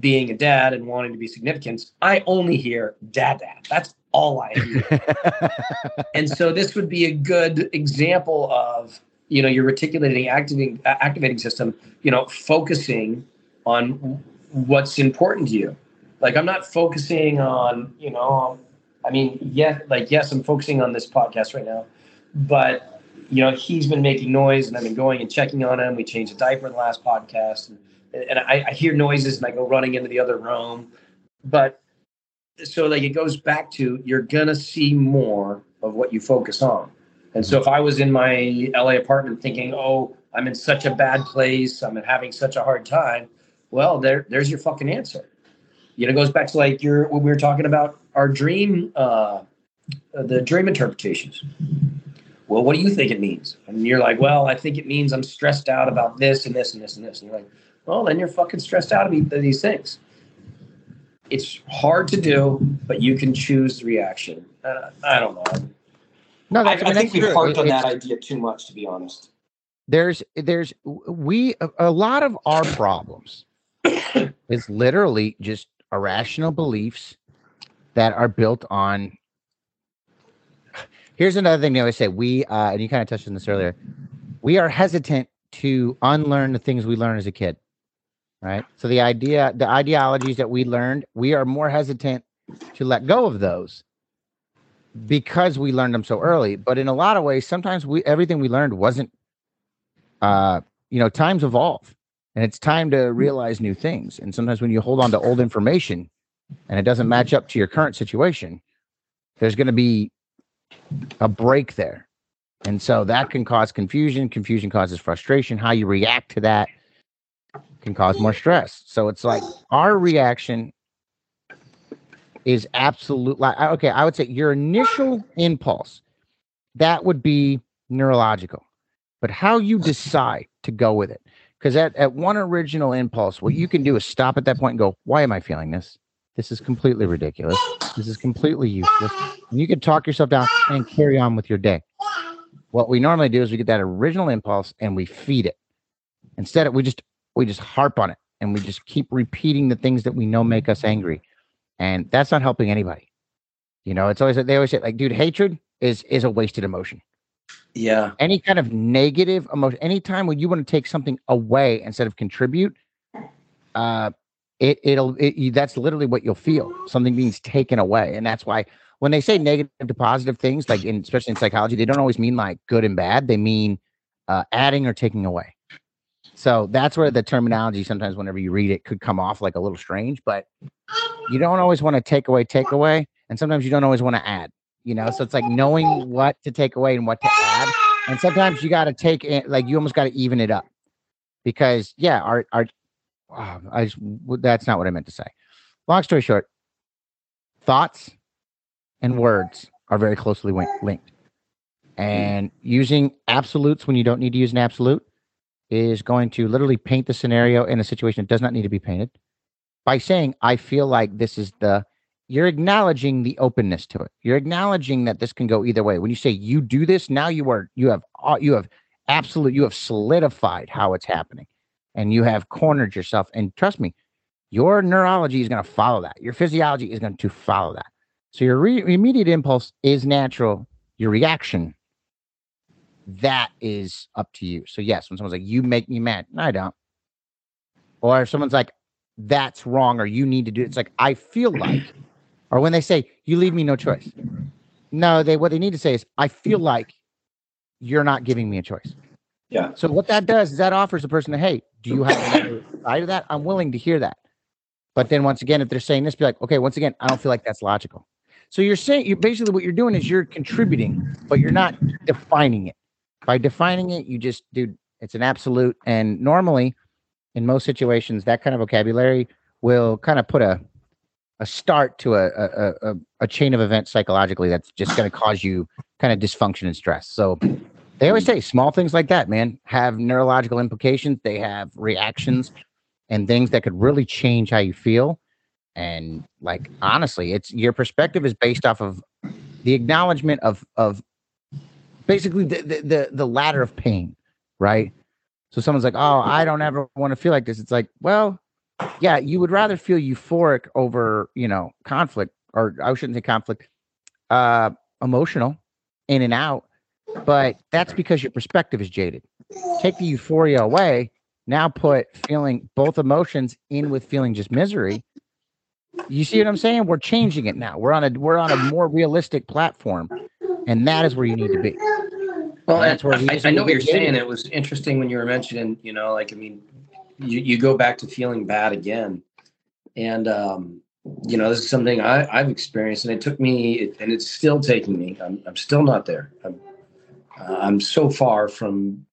being a dad and wanting to be significant, I only hear "dada." That's all I hear and so this would be a good example of you know your reticulating activating uh, activating system you know focusing on what's important to you. Like i'm not focusing on you know um, i mean yeah like yes i'm focusing on this podcast right now but you know he's been making noise and i've been going and checking on him. We changed a diaper in the last podcast and, and I, I hear noises and i go running into the other room. But so like it goes back to you're gonna see more of what you focus on. And so if i was in my la apartment thinking oh i'm in such a bad place. I'm having such a hard time well there there's your fucking answer you know it goes back to like your when we were talking about our dream uh uh, the dream interpretations. Well, what do you think it means? And you're like, well, I think it means I'm stressed out about this and this and this and this. And you're like, well, then you're fucking stressed out about these things. It's hard to do, but you can choose the reaction. Uh, I don't know. No, I, I, mean, I think we've harped on that idea too much, to be honest. There's, there's, we, a lot of our problems is literally just irrational beliefs that are built on. Here's another thing they always say. We, uh, and you kind of touched on this earlier. We are hesitant to unlearn the things we learned as a kid, right? So the idea, the ideologies that we learned, we are more hesitant to let go of those because we learned them so early. But in a lot of ways, sometimes we everything we learned wasn't. Uh, you know, times evolve, and it's time to hmm. realize new things. And sometimes when you hold on to old information, and it doesn't match up to your current situation, there's going to be a break there. And so that can cause confusion. Confusion causes frustration. How you react to that can cause more stress. So it's like our reaction is absolute like okay, I would say your initial impulse that would be neurological. But how you decide to go with it. Because at, at one original impulse, what you can do is stop at that point and go, why am I feeling this? This is completely ridiculous. This is completely useless. And you can talk yourself down and carry on with your day. What we normally do is we get that original impulse and we feed it. Instead, we just we just harp on it and we just keep repeating the things that we know make us angry. And that's not helping anybody. You know, it's always they always say, like, dude, hatred is is a wasted emotion. Yeah. Any kind of negative emotion, anytime when you want to take something away instead of contribute, uh, it it'll it, that's literally what you'll feel something being taken away. And that's why when they say negative to positive things like in especially in psychology they don't always mean like good and bad they mean uh, adding or taking away. So that's where the terminology sometimes whenever you read it could come off like a little strange but you don't always want to take away take away and sometimes you don't always want to add you know so it's like knowing what to take away and what to add and sometimes you got to take it like you almost got to even it up because yeah our our oh, I just, that's not what I meant to say. Long story short, thoughts and words are very closely linked. Hmm. And using absolutes when you don't need to use an absolute is going to literally paint the scenario in a situation that does not need to be painted by saying, I feel like this is the, you're acknowledging the openness to it. You're acknowledging that this can go either way. When you say you do this, now you are, you have, uh, you have absolute, you have solidified how it's happening and you have cornered yourself. And trust me, your neurology is going to follow that. Your physiology is going to follow that. So your re- immediate impulse is natural. Your reaction, that is up to you. So yes, when someone's like, "You make me mad," no, I don't. Or if someone's like, "That's wrong," or "You need to do," it. it's like I feel like. Or when they say, "You leave me no choice," no, they what they need to say is, "I feel like you're not giving me a choice." Yeah. So what that does is that offers the person, "Hey, do you have another side of that? I'm willing to hear that. But then once again, if they're saying this, be like, okay, once again, I don't feel like that's logical. So you're saying you're basically what you're doing is you're contributing, but you're not defining it. By defining it, you just do it's an absolute. And normally, in most situations, that kind of vocabulary will kind of put a a start to a a, a, a chain of events psychologically that's just going to cause you kind of dysfunction and stress. So they always say small things like that, man, have neurological implications. They have reactions and things that could really change how you feel. And like honestly, it's your perspective is based off of the acknowledgement of of basically the the the, the ladder of pain, right? So someone's like, "Oh, I don't ever want to feel like this." It's like, well, yeah, you would rather feel euphoric over, you know, conflict, or I shouldn't say conflict, uh, emotional, in and out, but that's because your perspective is jaded. Take the euphoria away. Now put feeling both emotions in with feeling just misery. You see what I'm saying? We're changing it now. We're on a we're on a more realistic platform, and that is where you need to be. Well, that's where I, I know what you're jaded. saying. It was interesting when you were mentioning, you know, like I mean, you, you go back to feeling bad again, and um, you know, this is something I, I've experienced, and it took me, and it's still taking me. I'm, I'm still not there. I'm uh, I'm so far from.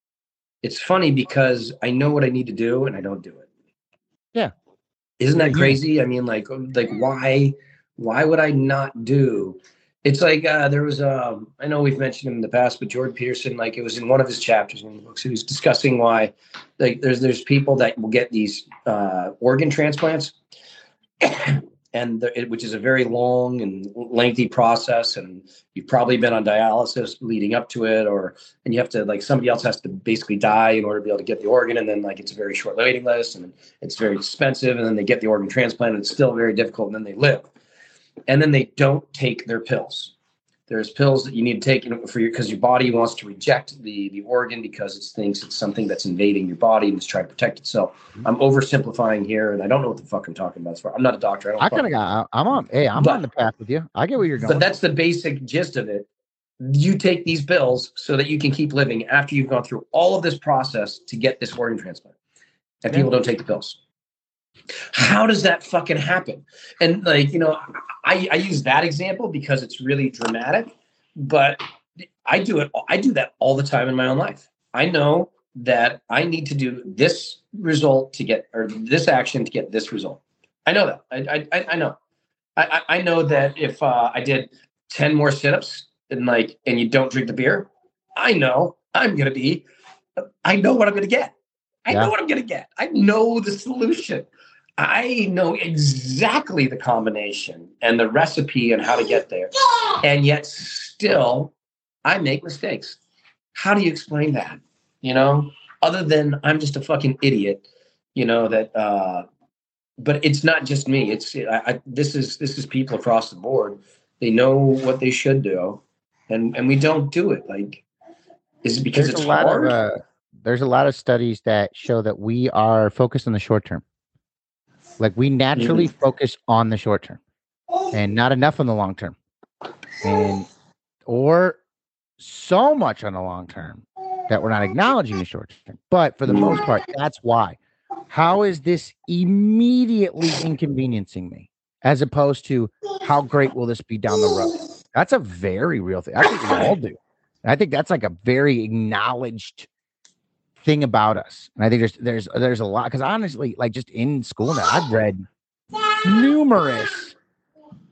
It's funny because I know what I need to do and I don't do it. Yeah. Isn't that crazy? I mean, like, like why, why would I not do? It's like uh, there was um, I know we've mentioned him in the past, but Jordan Peterson, like it was in one of his chapters in the books, he was discussing why like there's there's people that will get these uh, organ transplants, and the, it, which is a very long and lengthy process, and you've probably been on dialysis leading up to it, or and you have to like somebody else has to basically die in order to be able to get the organ, and then like it's a very short waiting list, and it's very expensive, and then they get the organ transplant, and it's still very difficult, and then they live and then they don't take their pills. There's pills that you need to take for your because your body wants to reject the the organ because it thinks it's something that's invading your body and it's trying to protect itself. Mm-hmm. I'm oversimplifying here, and I don't know what the fuck I'm talking about. I'm not a doctor. I, I kind of got. I'm on. Hey, I'm but, on the path with you. I get where you're going. But that's the basic gist of it. You take these pills so that you can keep living after you've gone through all of this process to get this organ transplant, and yeah. people don't take the pills. How does that fucking happen? And like, you know, I, I use that example because it's really dramatic, but I do it. I do that all the time in my own life. I know that I need to do this result to get, or this action to get this result. I know that. I, I, I know. I, I know that if uh, I did 10 more sit-ups and like, and you don't drink the beer, I know I'm going to be, I know what I'm going to get. I yeah. know what I'm going to get. I know the solution. I know exactly the combination and the recipe and how to get there. And yet still I make mistakes. How do you explain that? You know, other than I'm just a fucking idiot, you know, that uh but it's not just me. It's I, I this is this is people across the board. They know what they should do and and we don't do it. Like is it because there's it's a lot hard? Of, uh, there's a lot of studies that show that we are focused on the short term like we naturally mm-hmm. focus on the short term and not enough on the long term. And or so much on the long term that we're not acknowledging the short term. But for the most part, that's why. How is this immediately inconveniencing me as opposed to how great will this be down the road? That's a very real thing. I think we all do. I think that's like a very acknowledged thing about us. And I think there's there's there's a lot because honestly, like just in school now, I've read numerous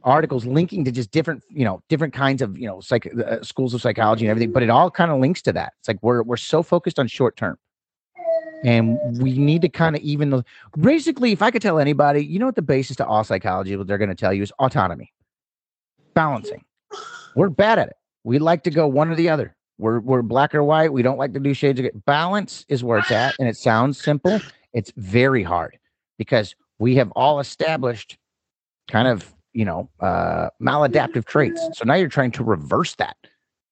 articles linking to just different you know different kinds of you know psych uh, schools of psychology and everything but it all kind of links to that. It's like we're we're so focused on short term and we need to kind of even basically if i could tell anybody you know what the basis to all psychology what they're going to tell you is autonomy balancing. We're bad at it. We like to go one or the other we're we're black or white. We don't like to do shades of gray. Balance is where it's at, and it sounds simple. It's very hard because we have all established kind of you know uh, maladaptive traits. So now you're trying to reverse that.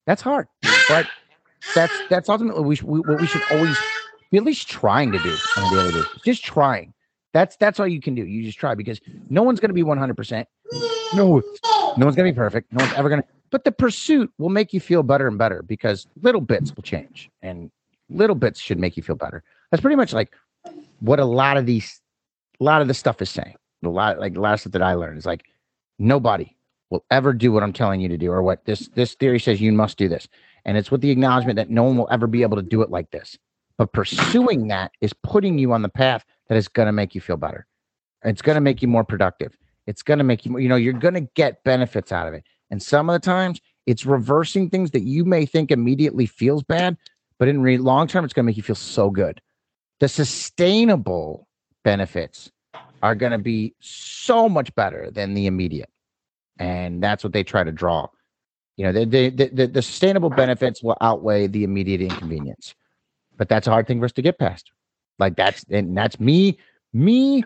That's hard, but that's that's ultimately we, we, what we should always be at least trying to do on a daily basis. Just trying. That's that's all you can do. You just try because no one's going to be 100. percent No, no one's going to be perfect. No one's ever going to but the pursuit will make you feel better and better because little bits will change and little bits should make you feel better. That's pretty much like what a lot of these, a lot of the stuff is saying. A lot, like the last stuff that I learned is like nobody will ever do what I'm telling you to do or what this this theory says you must do this. And it's with the acknowledgement that no one will ever be able to do it like this. But pursuing that is putting you on the path that is going to make you feel better. It's going to make you more productive. It's going to make you, you know, you're going to get benefits out of it. And some of the times it's reversing things that you may think immediately feels bad, but in re- long term, it's going to make you feel so good. The sustainable benefits are going to be so much better than the immediate. And that's what they try to draw. You know, the, the, the, the sustainable benefits will outweigh the immediate inconvenience. But that's a hard thing for us to get past. Like that's, and that's me, me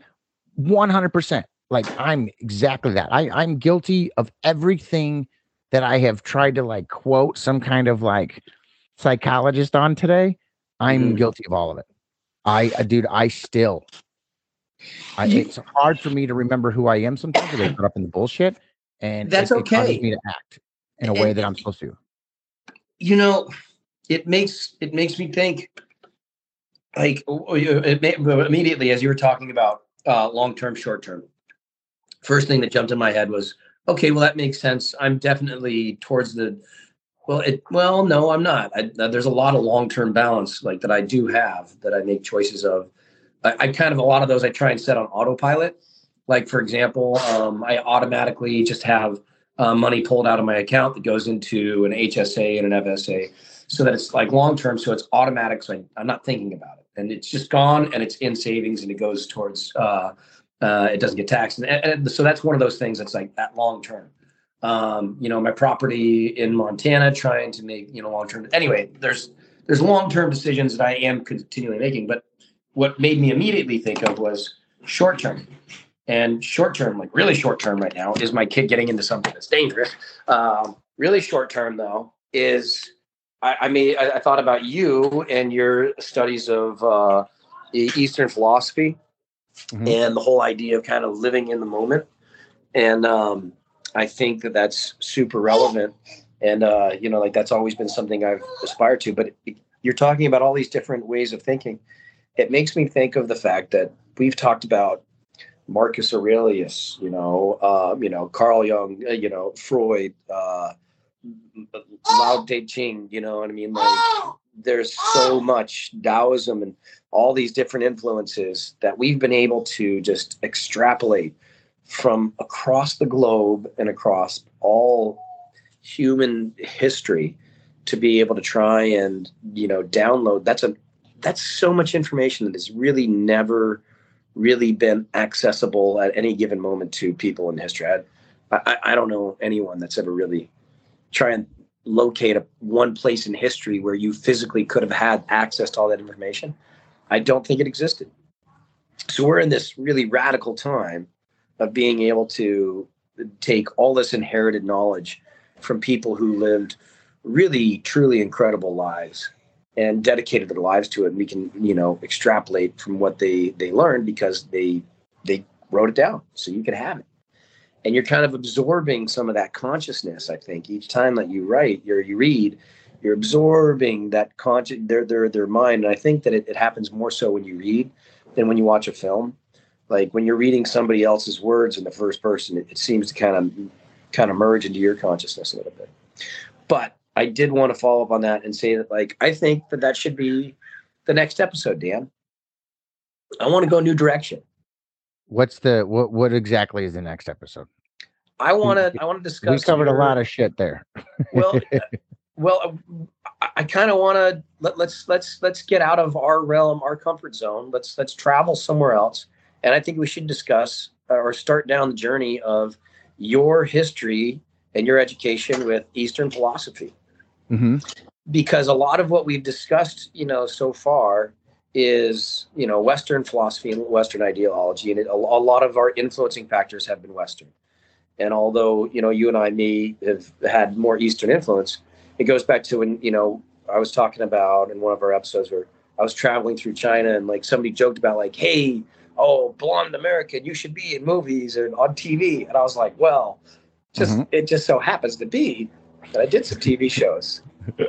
100%. Like I'm exactly that. I, I'm guilty of everything that I have tried to like quote some kind of like psychologist on today. I'm mm. guilty of all of it. I, uh, dude, I still, I, it's hard for me to remember who I am sometimes because I put up in the bullshit, and that's it, okay. It me to act in a way that I'm supposed to. You know, it makes it makes me think. Like immediately as you were talking about uh, long term, short term first thing that jumped in my head was, okay, well that makes sense. I'm definitely towards the well, it well, no, I'm not. I, there's a lot of long-term balance like that I do have that I make choices of. I, I, kind of a lot of those I try and set on autopilot. Like for example, um, I automatically just have uh, money pulled out of my account that goes into an HSA and an FSA so that it's like long term. So it's automatic. So I, am not thinking about it. And it's just gone and it's in savings and it goes towards, uh, uh, it doesn't get taxed. And, and, so that's one of those things that's like that long term. Um, you know, my property in Montana, trying to make, you know, long term. Anyway, there's, there's long term decisions that I am continually making. But what made me immediately think of was short term. And short term, like really short term right now, is my kid getting into something that's dangerous. Um, really short term, though, is I, I mean, I, I, thought about you and your studies of uh, Eastern philosophy mm-hmm. and the whole idea of kind of living in the moment. And um, I think that that's super relevant. And, uh, you know, like that's always been something I've aspired to. But it, you're talking about all these different ways of thinking. It makes me think of the fact that we've talked about Marcus Aurelius, you know, uh, you know, Carl Jung, uh, you know, Freud, uh, Lao Tse Ching, you know what I mean? Like, there's so much Taoism and all these different influences that we've been able to just extrapolate from across the globe and across all human history to be able to try and you know download that's a that's so much information that has really never really been accessible at any given moment to people in history. I, I, I don't know anyone that's ever really try and locate a one place in history where you physically could have had access to all that information. I don't think it existed. So we're in this really radical time of being able to take all this inherited knowledge from people who lived really truly incredible lives and dedicated their lives to it and we can you know extrapolate from what they they learned because they they wrote it down so you can have it and you're kind of absorbing some of that consciousness i think. Each time that you write or you read you're absorbing that conscious their their their mind. And i think that it, it happens more so when you read than when you watch a film. Like when you're reading somebody else's words in the first person it, it seems to kind of kind of merge into your consciousness a little bit. But i did want to follow up on that and say that like i think that that should be the next episode dan. I want to go a new direction What's the what? What exactly is the next episode? I want to. I want to discuss. We covered your, a lot of shit there. well, uh, well, I, I kind of want to let, let's let's let's get out of our realm, our comfort zone. Let's let's travel somewhere else, and I think we should discuss uh, or start down the journey of your history and your education with Eastern philosophy. Mm-hmm. Because a lot of what we've discussed, you know, so far is you know Western philosophy and Western ideology, and it, a, a, lot of our influencing factors have been Western. And although you know you and I may have had more Eastern influence, it goes back to when you know I was talking about in one of our episodes where I was traveling through China and like somebody joked about like, hey, oh, blonde American, you should be in movies and on TV, and I was like, well, just mm-hmm. it just so happens to be that I did some TV shows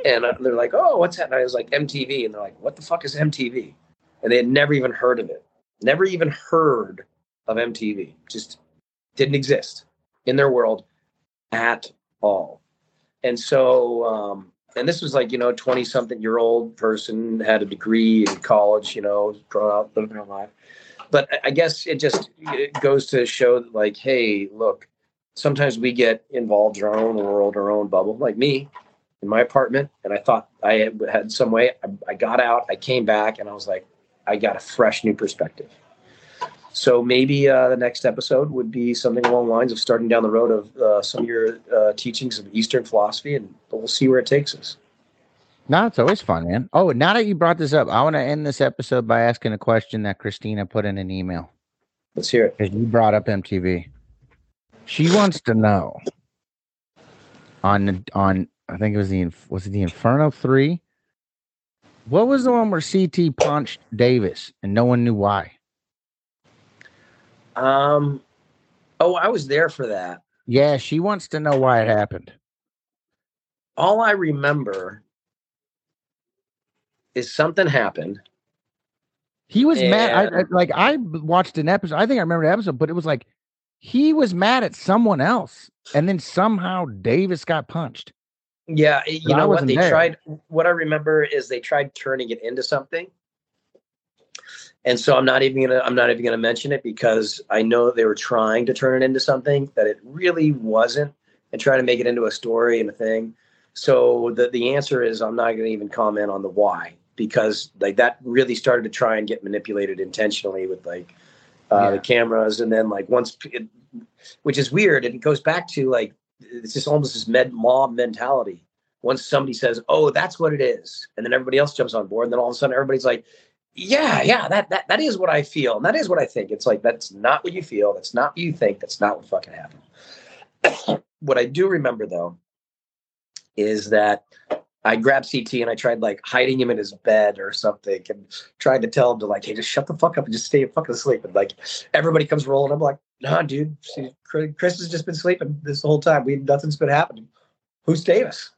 and they're like, "Oh, what's that?" And I was like, "MTV," and they're like, "What the fuck is MTV?" And they had never even heard of it, never even heard of MTV. Just didn't exist in their world at all. And so, um, and this was like you know, twenty something year old person had a degree in college, you know, growing out living their life. But I guess it just it goes to show that, like, hey, look, sometimes we get involved in our own world, our own bubble. Like me, in my apartment and I thought I had some way. I, I, got out, I came back, and I was like, I got a fresh new perspective. So maybe uh, the next episode would be something along the lines of starting down the road of uh, some of your uh, teachings of Eastern philosophy, and we'll see where it takes us. No, it's always fun, man. Oh, now that you brought this up, I want to end this episode by asking a question that Christina put in an email. Let's hear it. Because you brought up MTV. She wants to know on on I think it was the was it the Inferno three. What was the one where CT punched Davis and no one knew why? Um, oh, I was there for that. Yeah, she wants to know why it happened. All I remember is something happened. He was and... mad. I, I, like I watched an episode. I think I remember the episode, but it was like he was mad at someone else, and then somehow Davis got punched. Yeah, you know what they there. tried. What I remember is they tried turning it into something, and so I'm not even gonna I'm not even gonna mention it because I know they were trying to turn it into something that it really wasn't. and trying to make it into a story and a thing. So the the answer is I'm not to even comment on the why because like that really started to try and get manipulated intentionally with like uh, yeah. the cameras and then like once it, which is weird and it goes back to like it's just almost this med mob mentality. Once somebody says oh that's what it is and then everybody else jumps on board and then all of a sudden everybody's like yeah yeah that that, that is what i feel and that is what i think. It's like that's not what you feel that's not what you think that's not what fucking happened. What i do remember though is that I grabbed CT and I tried like hiding him in his bed or something and tried to tell him to like, hey, just shut the fuck up and just stay fucking asleep. And like everybody comes rolling. I'm like, nah, dude, Chris has just been sleeping this whole time. We nothing's been happening. Who's Davis?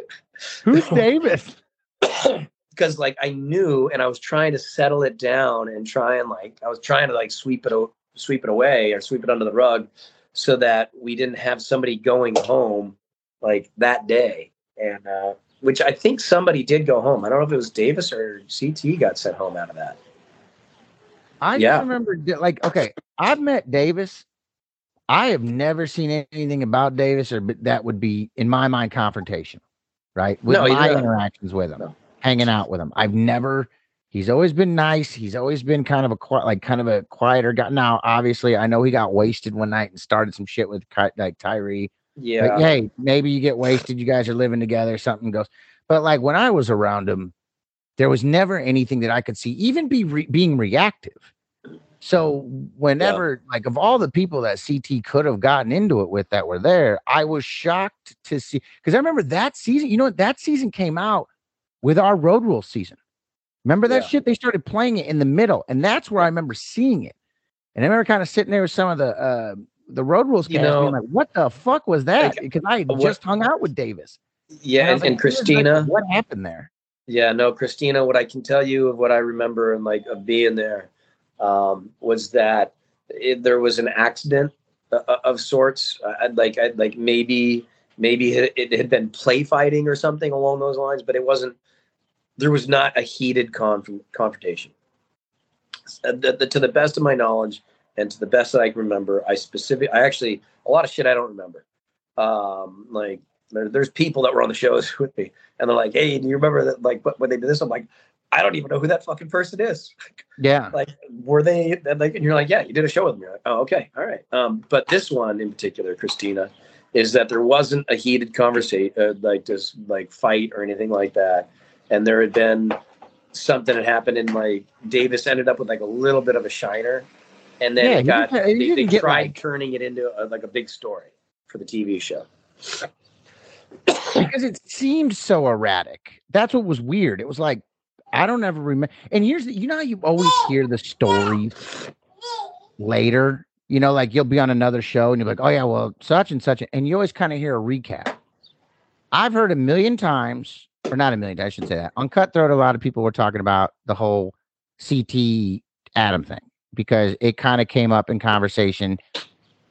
Who's Davis? Because like I knew, and I was trying to settle it down and try and like I was trying to like sweep it sweep it away or sweep it under the rug, so that we didn't have somebody going home like that day. And uh, which I think somebody did go home. I don't know if it was Davis or CT got sent home out of that. I yeah. just remember, like, okay, I've met Davis. I have never seen anything about Davis or that would be, in my mind, confrontational, right? With no, my interactions with him, no. hanging out with him. I've never, he's always been nice. He's always been kind of a, quiet, like, kind of a quieter guy. Now, obviously, I know he got wasted one night and started some shit with like Tyree yeah. Like, hey, maybe you get wasted. You guys are living together. Something goes. But like when I was around him, there was never anything that I could see, even be re- being reactive. So whenever, yeah. like, of all the people that CT could have gotten into it with that were there, I was shocked to see because I remember that season. You know what? That season came out with our Road Rule season. Remember that yeah. shit? They started playing it in the middle, and that's where I remember seeing it. And I remember kind of sitting there with some of the uh, the road rules cast, you know, like, "What the fuck was that?" Because I just hung out with Davis. Yeah, and, and, like, Christina, what happened there? Yeah, no, Christina. What I can tell you of what I remember and like of being there um, was that it, there was an accident uh, uh of sorts. I'd like, I'd like maybe maybe it had been play fighting or something along those lines, but it wasn't. There was not a heated conf- confrontation. Uh, the, the, to the best of my knowledge, and to the best that I can remember, I specific, I actually a lot of shit I don't remember. Um, like there, there's people that were on the shows with me, and they're like, "Hey, do you remember that? Like when they did this?" I'm like, "I don't even know who that fucking person is." Yeah. like, were they? Like, and you're like, "Yeah, you did a show with me." Like, oh, okay, all right. Um, but this one in particular, Christina, is that there wasn't a heated conversation, uh, like this, like fight or anything like that, and there had been something that happened, and like Davis ended up with like a little bit of a shiner and then yeah, it got they, they tried like, turning it into a, like a big story for the TV show because it seemed so erratic. That's what was weird. It was like I don't ever remember. And here's the, you know you always hear the story later. You know, like you'll be on another show and you're like, oh yeah, well such and such, and you always kind of hear a recap. I've heard a million times, or not a million. Times, I should say that on Cutthroat. A lot of people were talking about the whole CT Adam thing because it kind of came up in conversation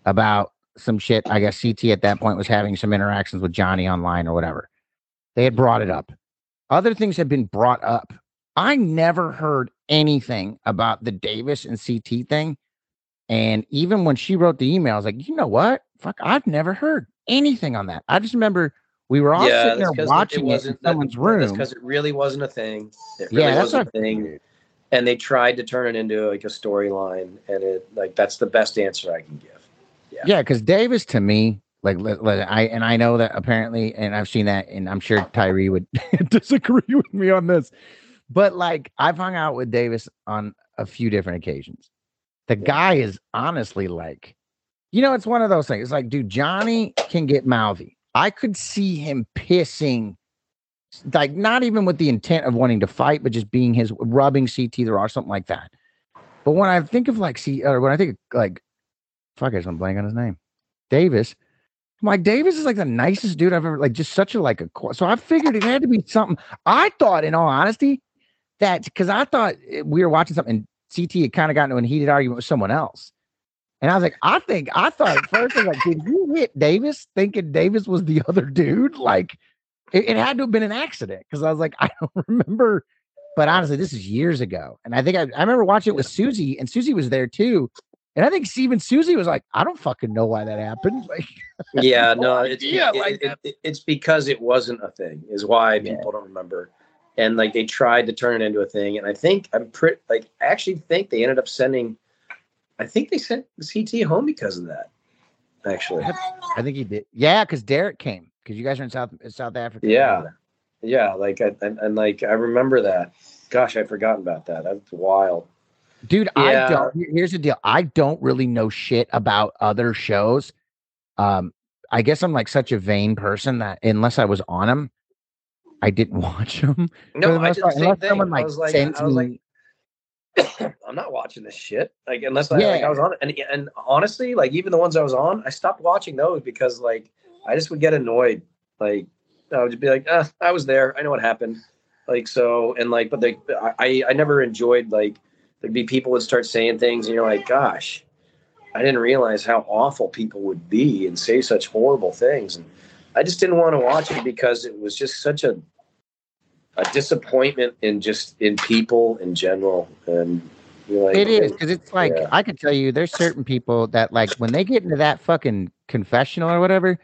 about some shit. I guess CT at that point was having some interactions with Johnny online or whatever. They had brought it up. Other things had been brought up. I never heard anything about the Davis and CT thing. And even when she wrote the email, I was like, you know what? Fuck, I've never heard anything on that. I just remember we were all yeah, sitting there watching it, it in someone's that, room. because it really wasn't a thing. It really yeah, wasn't a thing and they tried to turn it into like a storyline and it like that's the best answer i can give. Yeah. Yeah because davis to me like i and i know that apparently and i've seen that and i'm sure tyree would disagree with me on this but like i've hung out with davis on a few different occasions. The guy is honestly like you know it's one of those things it's like dude johnny can get mouthy. I could see him pissing like not even with the intent of wanting to fight, but just being his rubbing CT there or something like that. But when I think of like C or when I think of like fuck, I just blank on his name, Davis. I'm like Davis is like the nicest dude I've ever like, just such a like a. So I figured it had to be something. I thought, in all honesty, that because I thought eh, we were watching something. CT had kind of gotten into a heated argument with someone else. And I was like, I think I thought at first I was like, did you hit Davis thinking Davis was the other dude? Like, it, it had to have been an accident because I was like, I don't remember. But honestly, this is years ago. And I think I, I remember watching it with Susie, and Susie was there too. And I think Steven Susie was like, I don't fucking know why that happened. Like, yeah, no, it's it, like it- it's because it wasn't a thing, is why Yeah. people don't remember. And like they tried to turn it into a thing, and I think I'm pretty like I actually think they ended up sending. I think they sent CT home because of that. Actually, I think he did. Yeah, because Derek came because you guys are in South South Africa. Yeah. yeah, like I and, and like I remember that. Gosh, I'd forgotten about that. That's wild. Dude, Yeah. I don't. Here's the deal. I don't really know shit about other shows. Um, I guess I'm like such a vain person that unless I was on them, I didn't watch them. No, the I did the part, same unless thing. someone, I like, was like, I was me- like, I'm not watching this shit. Like unless I, like, I was on it, and and honestly, like even the ones I was on, I stopped watching those because like I just would get annoyed. Like I would just be like, uh, I was there. I know what happened. Like so, and like, but they, I, I never enjoyed like there'd be people would start saying things, and you're like, gosh, I didn't realize how awful people would be and say such horrible things, and I just didn't want to watch it because it was just such a a disappointment in just in people in general and like It is because it's like Yeah. I can tell you, there's certain people that like when they get into that fucking confessional or whatever,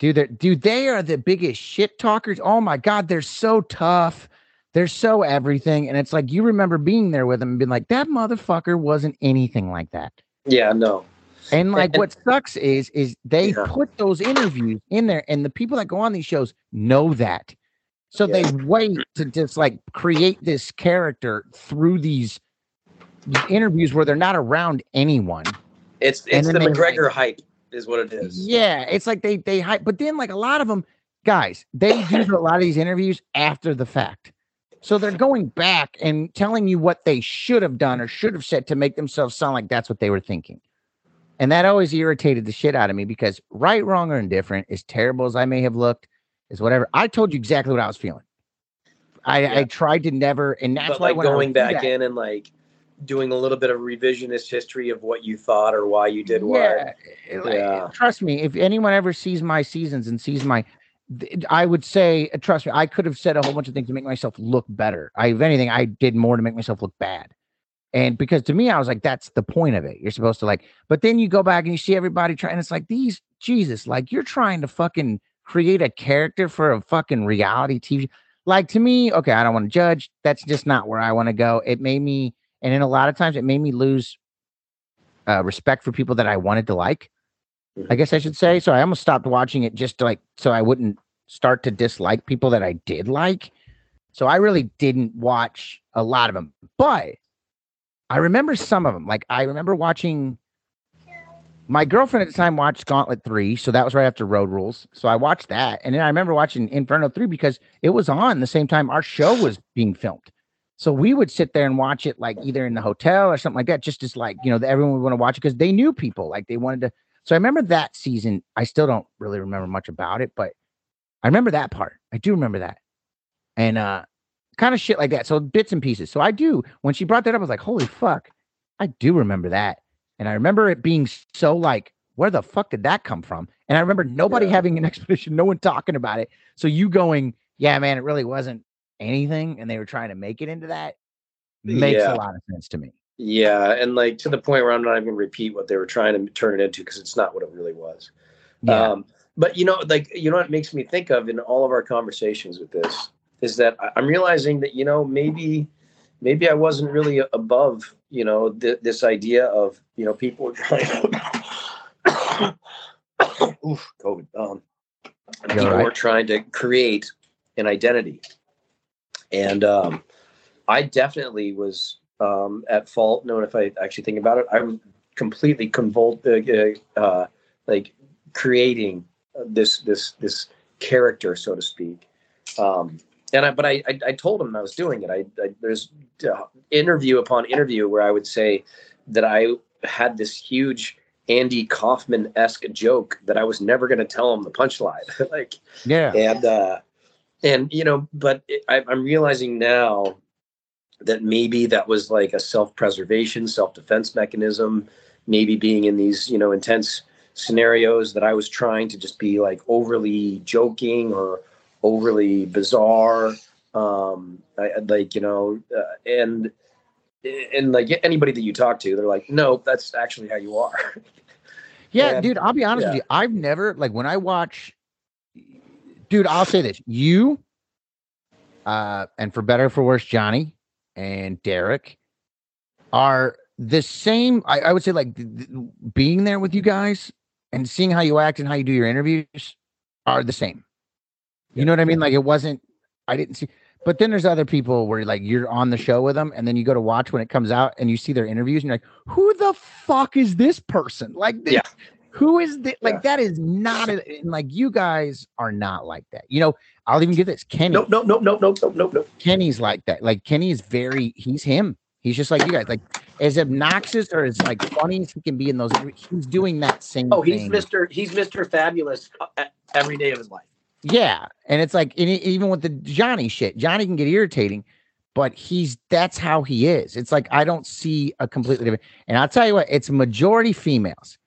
dude, they're, dude, they are the biggest shit talkers. Oh my god, they're so tough. They're so everything, and it's like you remember being there with them and being like, that motherfucker wasn't anything like that. yeah no And like and- what sucks is is they Yeah. put those interviews in there, and the people that go on these shows know that. So Yeah. they wait to just like create this character through these, interviews where they're not around anyone. it's it's the they, mcgregor hype is what it is Yeah, it's like they they hype, but then like a lot of them, guys, they do a lot of these interviews after the fact. So they're going back and telling you what they should have done or should have said to make themselves sound like that's what they were thinking. And that always irritated the shit out of me because right, wrong, or indifferent, as terrible as I may have looked, is whatever. I told you exactly what I was feeling. I, I tried to never, and that's but why like going back that- in and like doing a little bit of revisionist history of what you thought or why you did what Yeah. Trust me, if anyone ever sees my seasons and sees my, I would say, uh, trust me, I could have said a whole bunch of things to make myself look better. I, if anything, I did more to make myself look bad. And because to me, I was like, that's the point of it. You're supposed to like, but then you go back and you see everybody trying. And it's like these, Jesus, like you're trying to fucking create a character for a fucking reality TV. Like to me, okay, I don't want to judge. That's just not where I want to go. It made me, and in a lot of times, it made me lose uh, respect for people that I wanted to like. I Mhm. guess I should say. So I almost stopped watching it just to like so I wouldn't start to dislike people that I did like. So I really didn't watch a lot of them, but I remember some of them. Like I remember watching. My girlfriend at the time watched Gauntlet 3, so that was right after Road Rules. So I watched that. And then I remember watching Inferno 3 because it was on the same time our show was being filmed. So we would sit there and watch it like either in the hotel or something like that, just as like, you know, everyone would want to watch it because they knew people. Like they wanted to. So I remember that season. I still don't really remember much about it, but I remember that part. I do remember that. And uh kind of shit like that. So bits and pieces. So I do. When she brought that up, I was like, holy fuck. I do remember that. And I remember it being so like, where the fuck did that come from? And I remember nobody Yeah. having an explanation, no one talking about it. So you going, yeah, man, it really wasn't anything. And they were trying to make it into that makes Yeah. a lot of sense to me. yeah and like to the point where i'm not even gonna repeat what they were trying to turn it into because it's not what it really was Yeah. Um, but you know, like you know, what it makes me think of in all of our conversations with this is that I'm realizing that you know maybe maybe I wasn't really above you know th- this idea of you know people trying to oof COVID um, people right? were trying to create an identity, and um, I definitely was um, at fault. No, if I actually think about it, I was completely convulsed, uh, uh, like creating this this this character, so to speak. Um, and I, but I, I, I told him I was doing it. I, I there's uh, interview upon interview where I would say that I had this huge Andy Kaufman esque joke that I was never going to tell him the punchline. like, Yeah. and uh, and you know, but it, I, I'm realizing now that maybe that was like a self preservation, self defense mechanism. Maybe being in these you know intense scenarios that I was trying to just be like overly joking or overly bizarre. Um, I, like you know, uh, and and like anybody that you talk to, they're like, no, that's actually how you are. Yeah, Yeah. dude, I'll be honest Yeah. with you. I've never like when I watch dude, I'll say this. You uh and for better or for worse, Johnny and Derek are the same. I, I would say like th- th- being there with you guys and seeing how you act and how you do your interviews are the same. You know what I mean? Like it wasn't I didn't see but then there's other people where like you're on the show with them and then you go to watch when it comes out and you see their interviews and you're like, who the fuck is this person? Like this, Yeah. Who is this? Like Yeah. that is not a, like you guys are not like that. You know, I'll even give this Kenny. nope, nope, nope, nope, nope, nope, nope, nope. Kenny's like that. Like Kenny is very he's him. He's just like you guys. Like as obnoxious or as like funny as he can be in those, he's doing that same. Oh, he's thing. Mister. He's Mister Fabulous uh, every day of his life. Yeah, and it's like and even with the Johnny shit, Johnny can get irritating, but he's that's how he is. It's like I don't see a completely different. And I'll tell you what, it's majority females.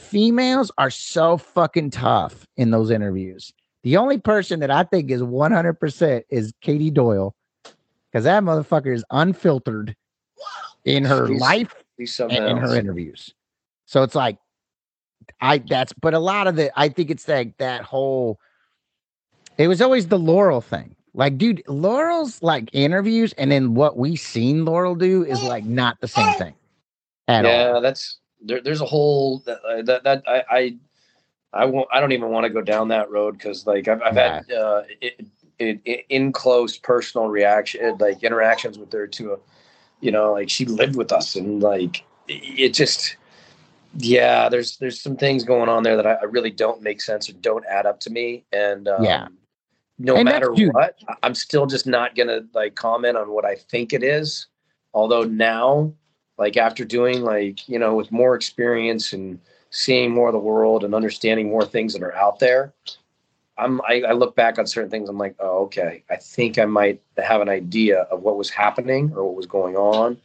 Females are so fucking tough in those interviews. The only person that I think is 100% is Katie Doyle because that motherfucker is unfiltered in her She's- life He's and in her interviews. So it's like I that's but a lot of the I think it's like that whole it was always the Laurel thing. Like, dude, Laurel's like interviews and then what we seen Laurel do is like not the same thing at all. yeah, that's there, there's a whole that uh, that, that I, I I won't I don't even want to go down that road because like I've, I've had uh, it, it, it, in close personal reaction like interactions with her to a you know like she lived with us and like it just yeah there's there's some things going on there that I, I really don't make sense or don't add up to me and um, Yeah. no And matter what I'm still just not gonna like comment on what I think it is although now like after doing like you know with more experience and seeing more of the world and understanding more things that are out there i'm I, I look back on certain things i'm like oh okay i think i might have an idea of what was happening or what was going on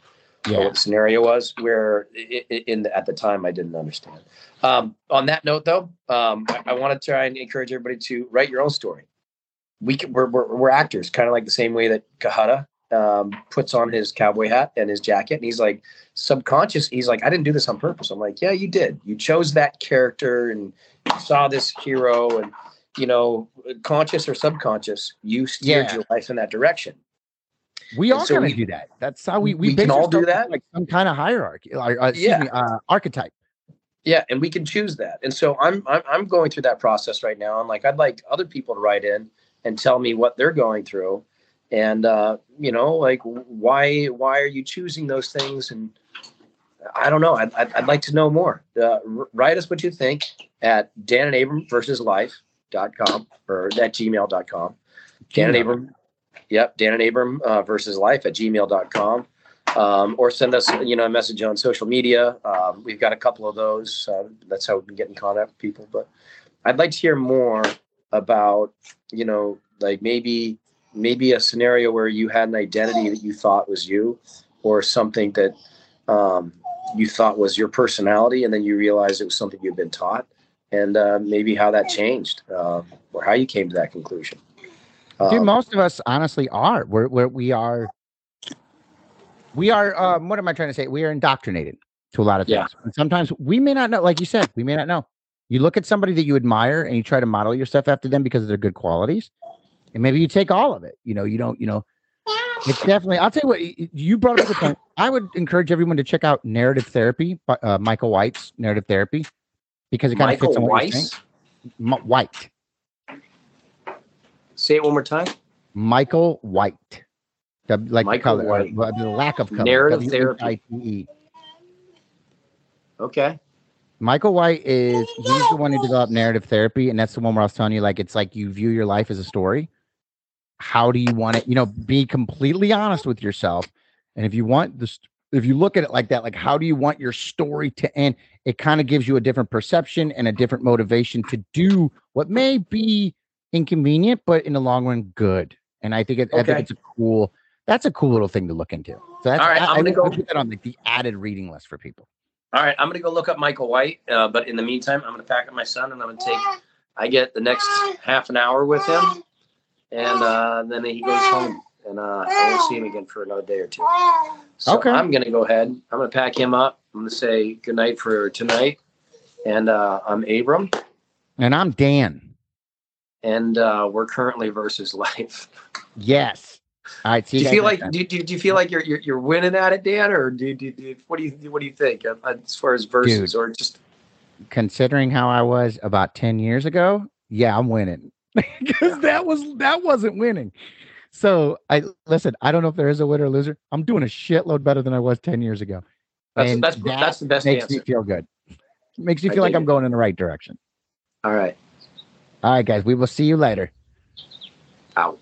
or what the scenario was where in the, at the time i didn't understand. Um, on that note though um, I, I want to try and encourage everybody to write your own story. We can, we're, we're, we're actors kind of like the same way that kahata um, puts on his cowboy hat and his jacket and he's like subconscious he's like i didn't do this on purpose i'm like yeah you did you chose that character and you saw this hero and you know conscious or subconscious you steered Yeah. your life in that direction We all so kind of do that. That's how we we, we can all do that? like some kind of hierarchy, uh, excuse Yeah. me, uh, archetype. Yeah, and we can choose that. And so I'm, I'm I'm going through that process right now. And like I'd like other people to write in and tell me what they're going through, and uh, you know, like why why are you choosing those things? And I don't know. I'd, I'd, I'd like to know more. Uh, write us what you think at Dan and Abram versus life.com or at gmail.com. Dan and. Abram. Yep, Dan and Abram uh, versus life at gmail.com. Um, or send us, you know, a message on social media. Um, we've got a couple of those. That's how we've been getting in contact with people. But I'd like to hear more about, you know, like maybe maybe a scenario where you had an identity that you thought was you, or something that um, you thought was your personality, and then you realized it was something you'd been taught, and uh, maybe how that changed, uh, or how you came to that conclusion. Dude, Um, most of us honestly are. We're, we're we are. We are. Um, what am I trying to say? We are indoctrinated to a lot of things. Yeah. And sometimes we may not know. Like you said, we may not know. You look at somebody that you admire and you try to model yourself after them because of their good qualities, and maybe you take all of it. You know, you don't. You know, it's definitely. I'll tell you what. You brought up the point. I would encourage everyone to check out narrative therapy, by uh, Michael White's narrative therapy, because it kind of fits on what Weiss. M- White, Say it one more time. Michael White. W- like the Michael color, White. uh, the lack of color. Narrative therapy. Okay. Michael White is he's the one who developed narrative therapy, and that's the one where I was telling you, like, it's like you view your life as a story. How do you want it? You know, be completely honest with yourself. And if you want this, if you look at it like that, like how do you want your story to end? It kind of gives you a different perception and a different motivation to do what may be inconvenient, but in the long run, good. And I think it, I think it's a cool. That's a cool little thing to look into. So that's All right, I, I'm gonna go- I would put that on like the added reading list for people. All right, I'm gonna go look up Michael White. Uh, but in the meantime, I'm gonna pack up my son and I'm gonna take. I get the next half an hour with him, and uh, then he goes home, and uh, I won't see him again for another day or two. So Okay. I'm gonna go ahead. I'm gonna pack him up. I'm gonna say good night for tonight. And uh, I'm Abram, And I'm Dan. and uh, we're currently versus life. Yes. All right. See Do you feel like do, do, do you feel like you're, you're you're winning at it, Dan, or do, do, do what do you what do you think uh, as far as versus or just considering how I was about 10 years ago, yeah, I'm winning. Because that was that wasn't winning. So I listen, I don't know if there is a winner or loser. I'm doing a shitload better than I was 10 years ago. that's And that's that that's the best makes answer. me feel good. Makes me feel like I'm it. going in the right direction. All right, All right, guys, we will see you later. out.